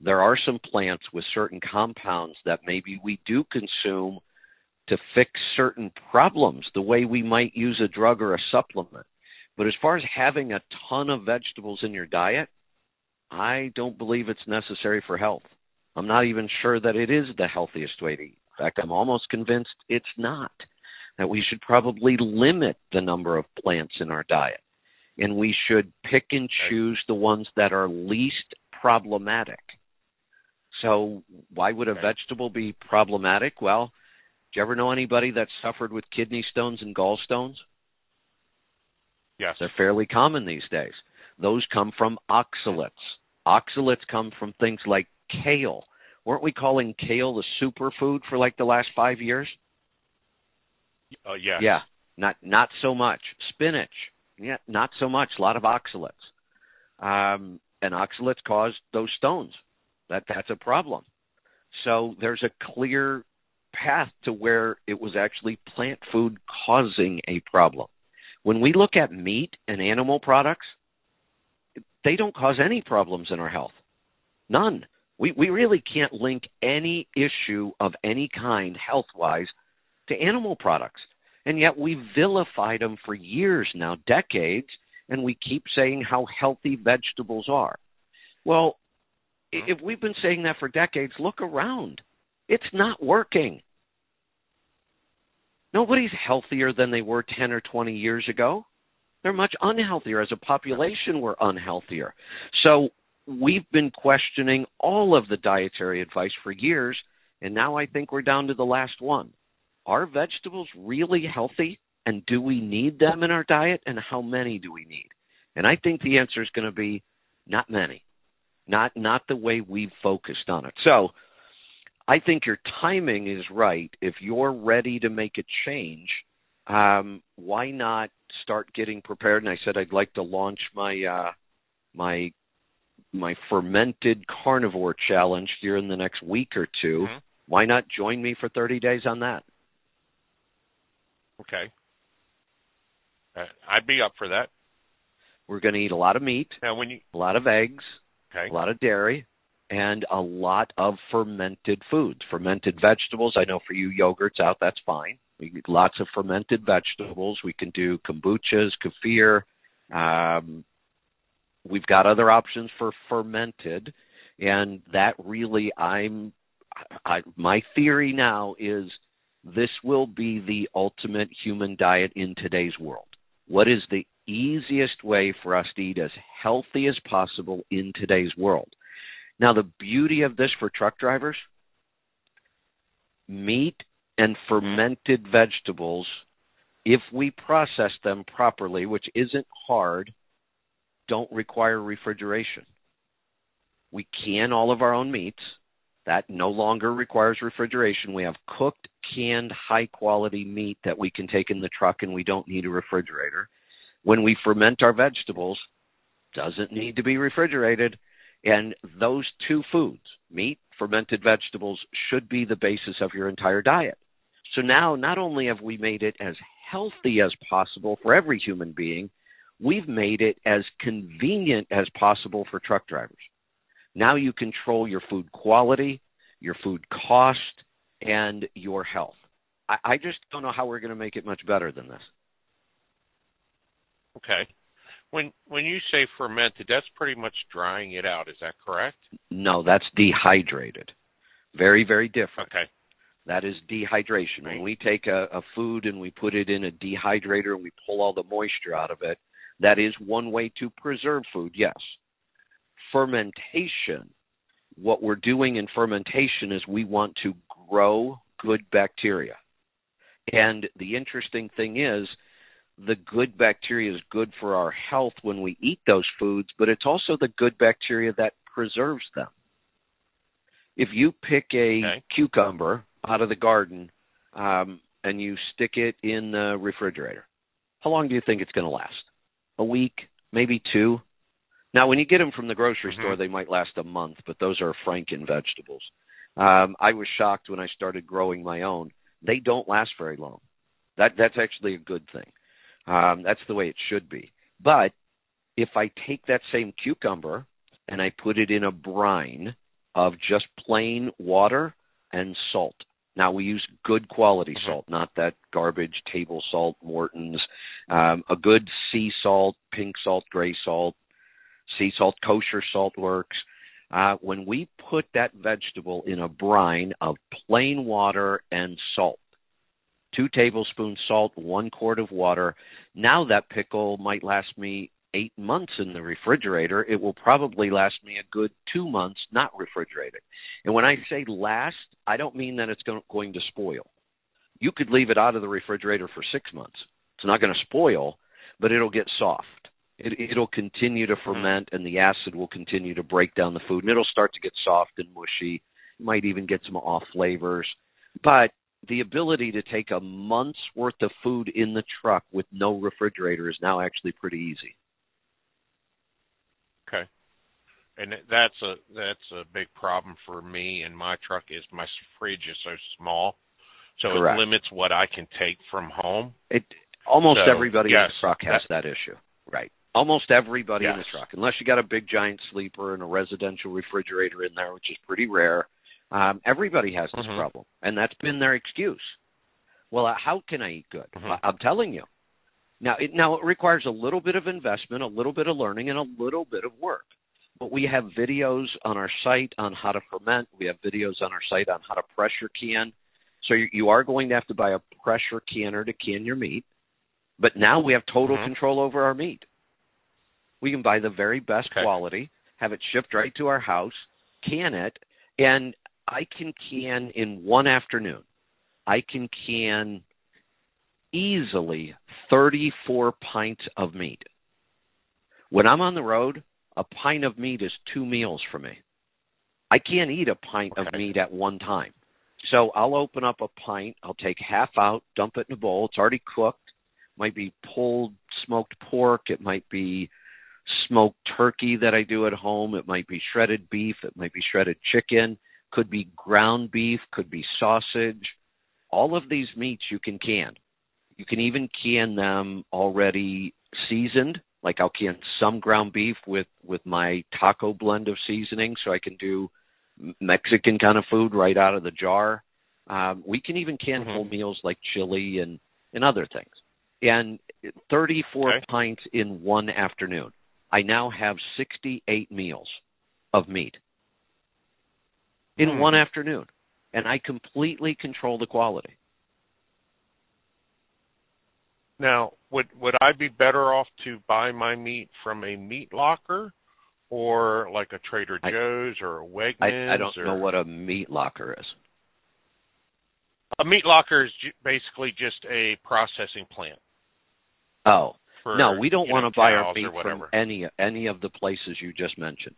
S1: There are some plants with certain compounds that maybe we do consume to fix certain problems, the way we might use a drug or a supplement. But as far as having a ton of vegetables in your diet, I don't believe it's necessary for health. I'm not even sure that it is the healthiest way to eat. In fact, I'm almost convinced it's not. That we should probably limit the number of plants in our diet. And we should pick and choose the ones that are least problematic. So, why would a vegetable be problematic? Well, do you ever know anybody that suffered with kidney stones and gallstones?
S5: Yes.
S1: They're fairly common these days. Those come from oxalates. Oxalates come from things like kale. Weren't we calling kale the superfood for like the last five years?
S5: Uh, yes.
S1: Yeah, not not so much. Spinach, yeah, not so much. A lot of oxalates, um, and oxalates cause those stones. That that's a problem. So there's a clear path to where it was actually plant food causing a problem. When we look at meat and animal products, they don't cause any problems in our health. None. We we really can't link any issue of any kind health wise to animal products. And yet we vilified them for years now, decades, and we keep saying how healthy vegetables are. Well, mm-hmm. if we've been saying that for decades, look around. It's not working. Nobody's healthier than they were 10 or 20 years ago. They're much unhealthier. As a population, we're unhealthier. So we've been questioning all of the dietary advice for years, and now I think we're down to the last one. Are vegetables really healthy? And do we need them in our diet? And how many do we need? And I think the answer is going to be not many. Not not the way we've focused on it. So I think your timing is right. If you're ready to make a change, um, why not start getting prepared? And I said I'd like to launch my uh, my my fermented carnivore challenge here in the next week or 2
S5: Mhm.
S1: Why not join me for 30 days on that?
S5: Okay. Uh, I'd be up for that.
S1: We're going to eat a lot of meat,
S5: Now, when you
S1: a lot of eggs,
S5: okay,
S1: a lot of dairy, and a lot of fermented foods. Fermented vegetables. I know for you yogurts out, that's fine. We get lots of fermented vegetables. We can do kombuchas, kefir. Um, we've got other options for fermented, and that really I'm I, my theory now is this will be the ultimate human diet in today's world. What is the easiest way for us to eat as healthy as possible in today's world? Now, the beauty of this for truck drivers meat and fermented vegetables, if we process them properly, which isn't hard, don't require refrigeration. We can all of our own meats. That no longer requires refrigeration. We have cooked, canned, high quality meat that we can take in the truck and we don't need a refrigerator. When we ferment our vegetables, doesn't need to be refrigerated. And those two foods, meat, fermented vegetables, should be the basis of your entire diet. So now, not only have we made it as healthy as possible for every human being, we've made it as convenient as possible for truck drivers. Now you control your food quality, your food cost, and your health. I, I just don't know how we're going to make it much better than this.
S5: Okay. When when you say fermented, that's pretty much drying it out. Is that correct?
S1: No, that's dehydrated. Very, very different.
S5: Okay.
S1: That is dehydration. When we take a, a food and we put it in a dehydrator and we pull all the moisture out of it, that is one way to preserve food, yes. Fermentation, what we're doing in fermentation is we want to grow good bacteria. And the interesting thing is, the good bacteria is good for our health when we eat those foods, but it's also the good bacteria that preserves them. If you pick a
S5: Okay.
S1: cucumber out of the garden um, and you stick it in the refrigerator, how long do you think it's going to last? A week, maybe two. Now, when you get them from the grocery
S5: Mhm.
S1: store, they might last a month, but those are Franken vegetables. Um, I was shocked when I started growing my own. They don't last very long. That that's actually a good thing. Um, that's the way it should be. But if I take that same cucumber and I put it in a brine of just plain water and salt. Now we use good quality
S5: Mhm.
S1: salt, not that garbage table salt, Morton's. Um, a good sea salt, pink salt, gray salt, sea salt, kosher salt works. Uh, when we put that vegetable in a brine of plain water and salt, two tablespoons salt, one quart of water. Now that pickle might last me eight months in the refrigerator. It will probably last me a good two months not refrigerated. And when I say last, I don't mean that it's going to spoil. You could leave it out of the refrigerator for six months. It's not going to spoil, but it'll get soft. It, it'll continue to mm-hmm. ferment, and the acid will continue to break down the food, and it'll start to get soft and mushy. You might even get some off flavors. But the ability to take a month's worth of food in the truck with no refrigerator is now actually pretty easy.
S5: Okay. And that's a that's a big problem for me and my truck is my fridge is so small, so
S1: Correct.
S5: it limits what I can take from home.
S1: It almost
S5: So,
S1: everybody in the truck has that, issue. Right. Almost everybody in the truck, unless you got a big giant sleeper and a residential refrigerator in there, which is pretty rare. Um, everybody has this
S5: Mhm.
S1: problem, and that's been their excuse. Well, uh, how can I eat good?
S5: Mhm.
S1: I- I'm telling you. Now, it, now it requires a little bit of investment, a little bit of learning, and a little bit of work. But we have videos on our site on how to ferment. We have videos on our site on how to pressure can. So you, you are going to have to buy a pressure canner to can your meat. But now we have total
S5: Mhm.
S1: control over our meat. We can buy the very best
S5: Okay.
S1: quality, have it shipped right to our house, can it, and I can can in one afternoon. I can can easily 34 pints of meat. When I'm on the road, a pint of meat is two meals for me. I can't eat a pint of meat at one time. So I'll open up a pint, I'll take half out, dump it in a bowl. It's already cooked. Might be pulled smoked pork, it might be smoked turkey that I do at home, it might be shredded beef, it might be shredded chicken, could be ground beef, could be sausage. All of these meats you can can. You can even can them already seasoned. Like I'll can some ground beef with with my taco blend of seasoning, so I can do Mexican kind of food right out of the jar. Um, we can even can
S5: Mhm.
S1: full meals like chili and and other things. And 34
S5: Okay.
S1: pints in one afternoon. I now have 68 meals of meat in
S5: Hmm.
S1: one afternoon. and I completely control the quality.
S5: Now, would would I be better off to buy my meat from a meat locker or like a Trader
S1: I-
S5: Joe's or a Wegmans?
S1: I, I don't
S5: or,
S1: know what a meat locker is.
S5: a meat locker is basically just a processing plant.
S1: Oh,
S5: For,
S1: no, we don't want
S5: know,
S1: to buy our meat from any any of the places you just mentioned.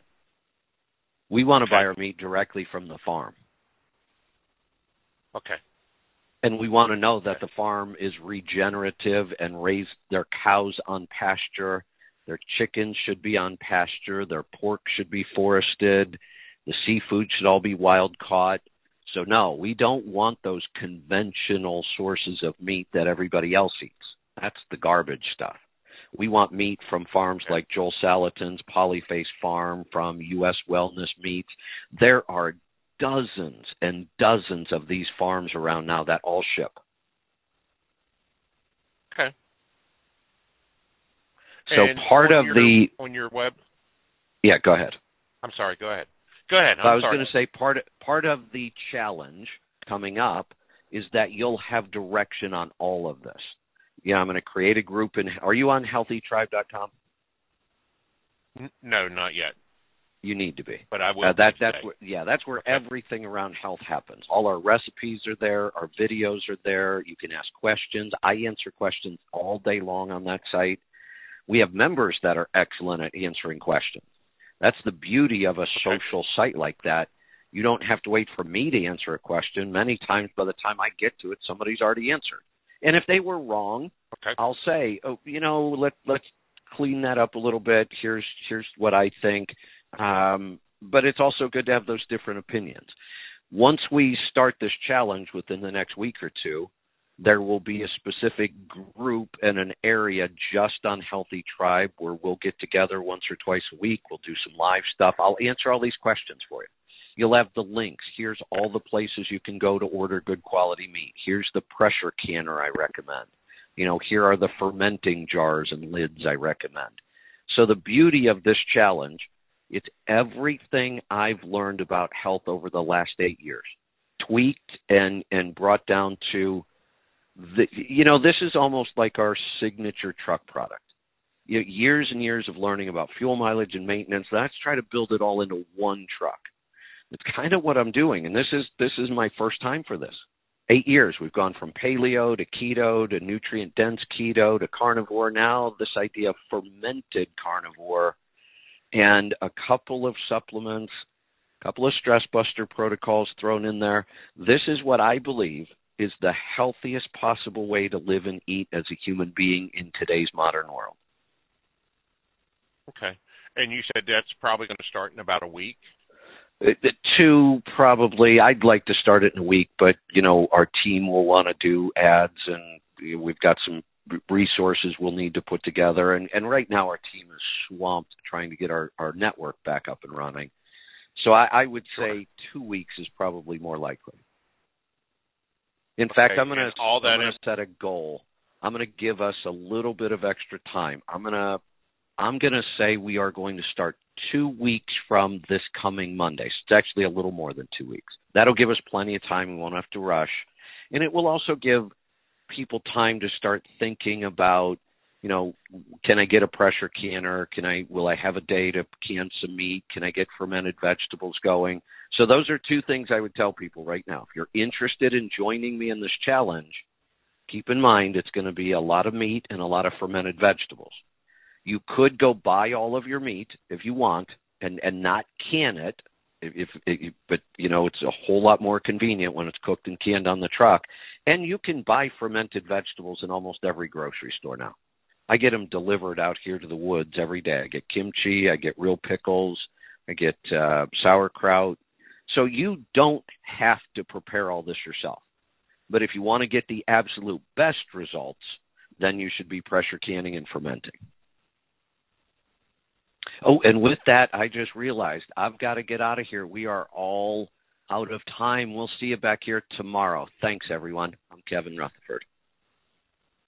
S1: We want to
S5: Okay.
S1: buy our meat directly from the farm.
S5: Okay.
S1: and we want to know that the farm is regenerative and raised their cows on pasture their chickens should be on pasture their pork should be forested the seafood should all be wild caught so no we don't want those conventional sources of meat that everybody else eats that's the garbage stuff we want meat from farms like Joel Salatin's Polyface Farm, from U.S. Wellness Meats. There are dozens and dozens of these farms around now that all ship.
S5: Okay.
S1: So
S5: And
S1: part of
S5: your-
S1: the
S5: on your web.
S1: yeah, go ahead.
S5: I'm sorry. Go ahead. Go ahead. I'm
S1: I was going to say part part of the challenge coming up is that you'll have direction on all of this. Yeah, I'm going to create a group And Are you on healthytribe.com?
S5: No, not yet.
S1: You need to be.
S5: But I will.
S1: Uh, that that's where yeah, that's where
S5: Okay.
S1: everything around health happens. All our recipes are there, our videos are there. You can ask questions. I answer questions all day long on that site. We have members that are excellent at answering questions. That's the beauty of a social site like that. You don't have to wait for me to answer a question. Many times by the time I get to it, somebody's already answered. And if they were wrong,
S5: Okay.
S1: I'll say, oh, you know, let let's clean that up a little bit. Here's here's what I think. Um, but it's also good to have those different opinions. Once we start this challenge within the next week or two, there will be a specific group and an area just on Healthy Tribe where we'll get together once or twice a week. We'll do some live stuff. I'll answer all these questions for you. You'll have the links. Here's all the places you can go to order good quality meat. Here's the pressure canner I recommend. You know, here are the fermenting jars and lids I recommend. So the beauty of this challenge, it's everything I've learned about health over the last 8 years, tweaked and and brought down to the you know, this is almost like our signature truck product. Years and years of learning about fuel mileage and maintenance. Let's try to build it all into one truck. It's kind of what I'm doing, and this is this is my first time for this. Eight years we've gone from paleo to keto to nutrient dense keto to carnivore. Now this idea of fermented carnivore, and a couple of supplements, a couple of stress buster protocols thrown in there. This is what I believe is the healthiest possible way to live and eat as a human being in today's modern world.
S5: Okay. And you said that's probably going to start in about a week.
S1: Uh, The two probably I'd like to start it in a week, but you know our team will want to do ads and we've got some resources we'll need to put together and and right now our team is swamped trying to get our our network back up and running. So I, I would say two weeks is probably more likely. In fact, I'm gonna
S5: all that
S1: I'm gonna set a goal. I'm gonna give us a little bit of extra time. I'm gonna I'm gonna say we are going to start two weeks from this coming Monday. So it's actually a little more than two weeks. That'll give us plenty of time. We won't have to rush. And it will also give people time to start thinking about, you know, can I get a pressure canner? Can I will I have a day to can some meat? Can I get fermented vegetables going? So those are two things I would tell people right now. If you're interested in joining me in this challenge, keep in mind it's going to be a lot of meat and a lot of fermented vegetables. You could go buy all of your meat if you want and and not can it if, if but you know it's a whole lot more convenient when it's cooked and canned on the truck and you can buy fermented vegetables in almost every grocery store now. I get them delivered out here to the woods every day. I get kimchi, I get real pickles, I get uh sauerkraut. So you don't have to prepare all this yourself. But if you want to get the absolute best results, then you should be pressure canning and fermenting. Oh, and with that, I just realized I've got to get out of here. We are all out of time. We'll see you back here tomorrow. Thanks, everyone. I'm Kevin Rutherford.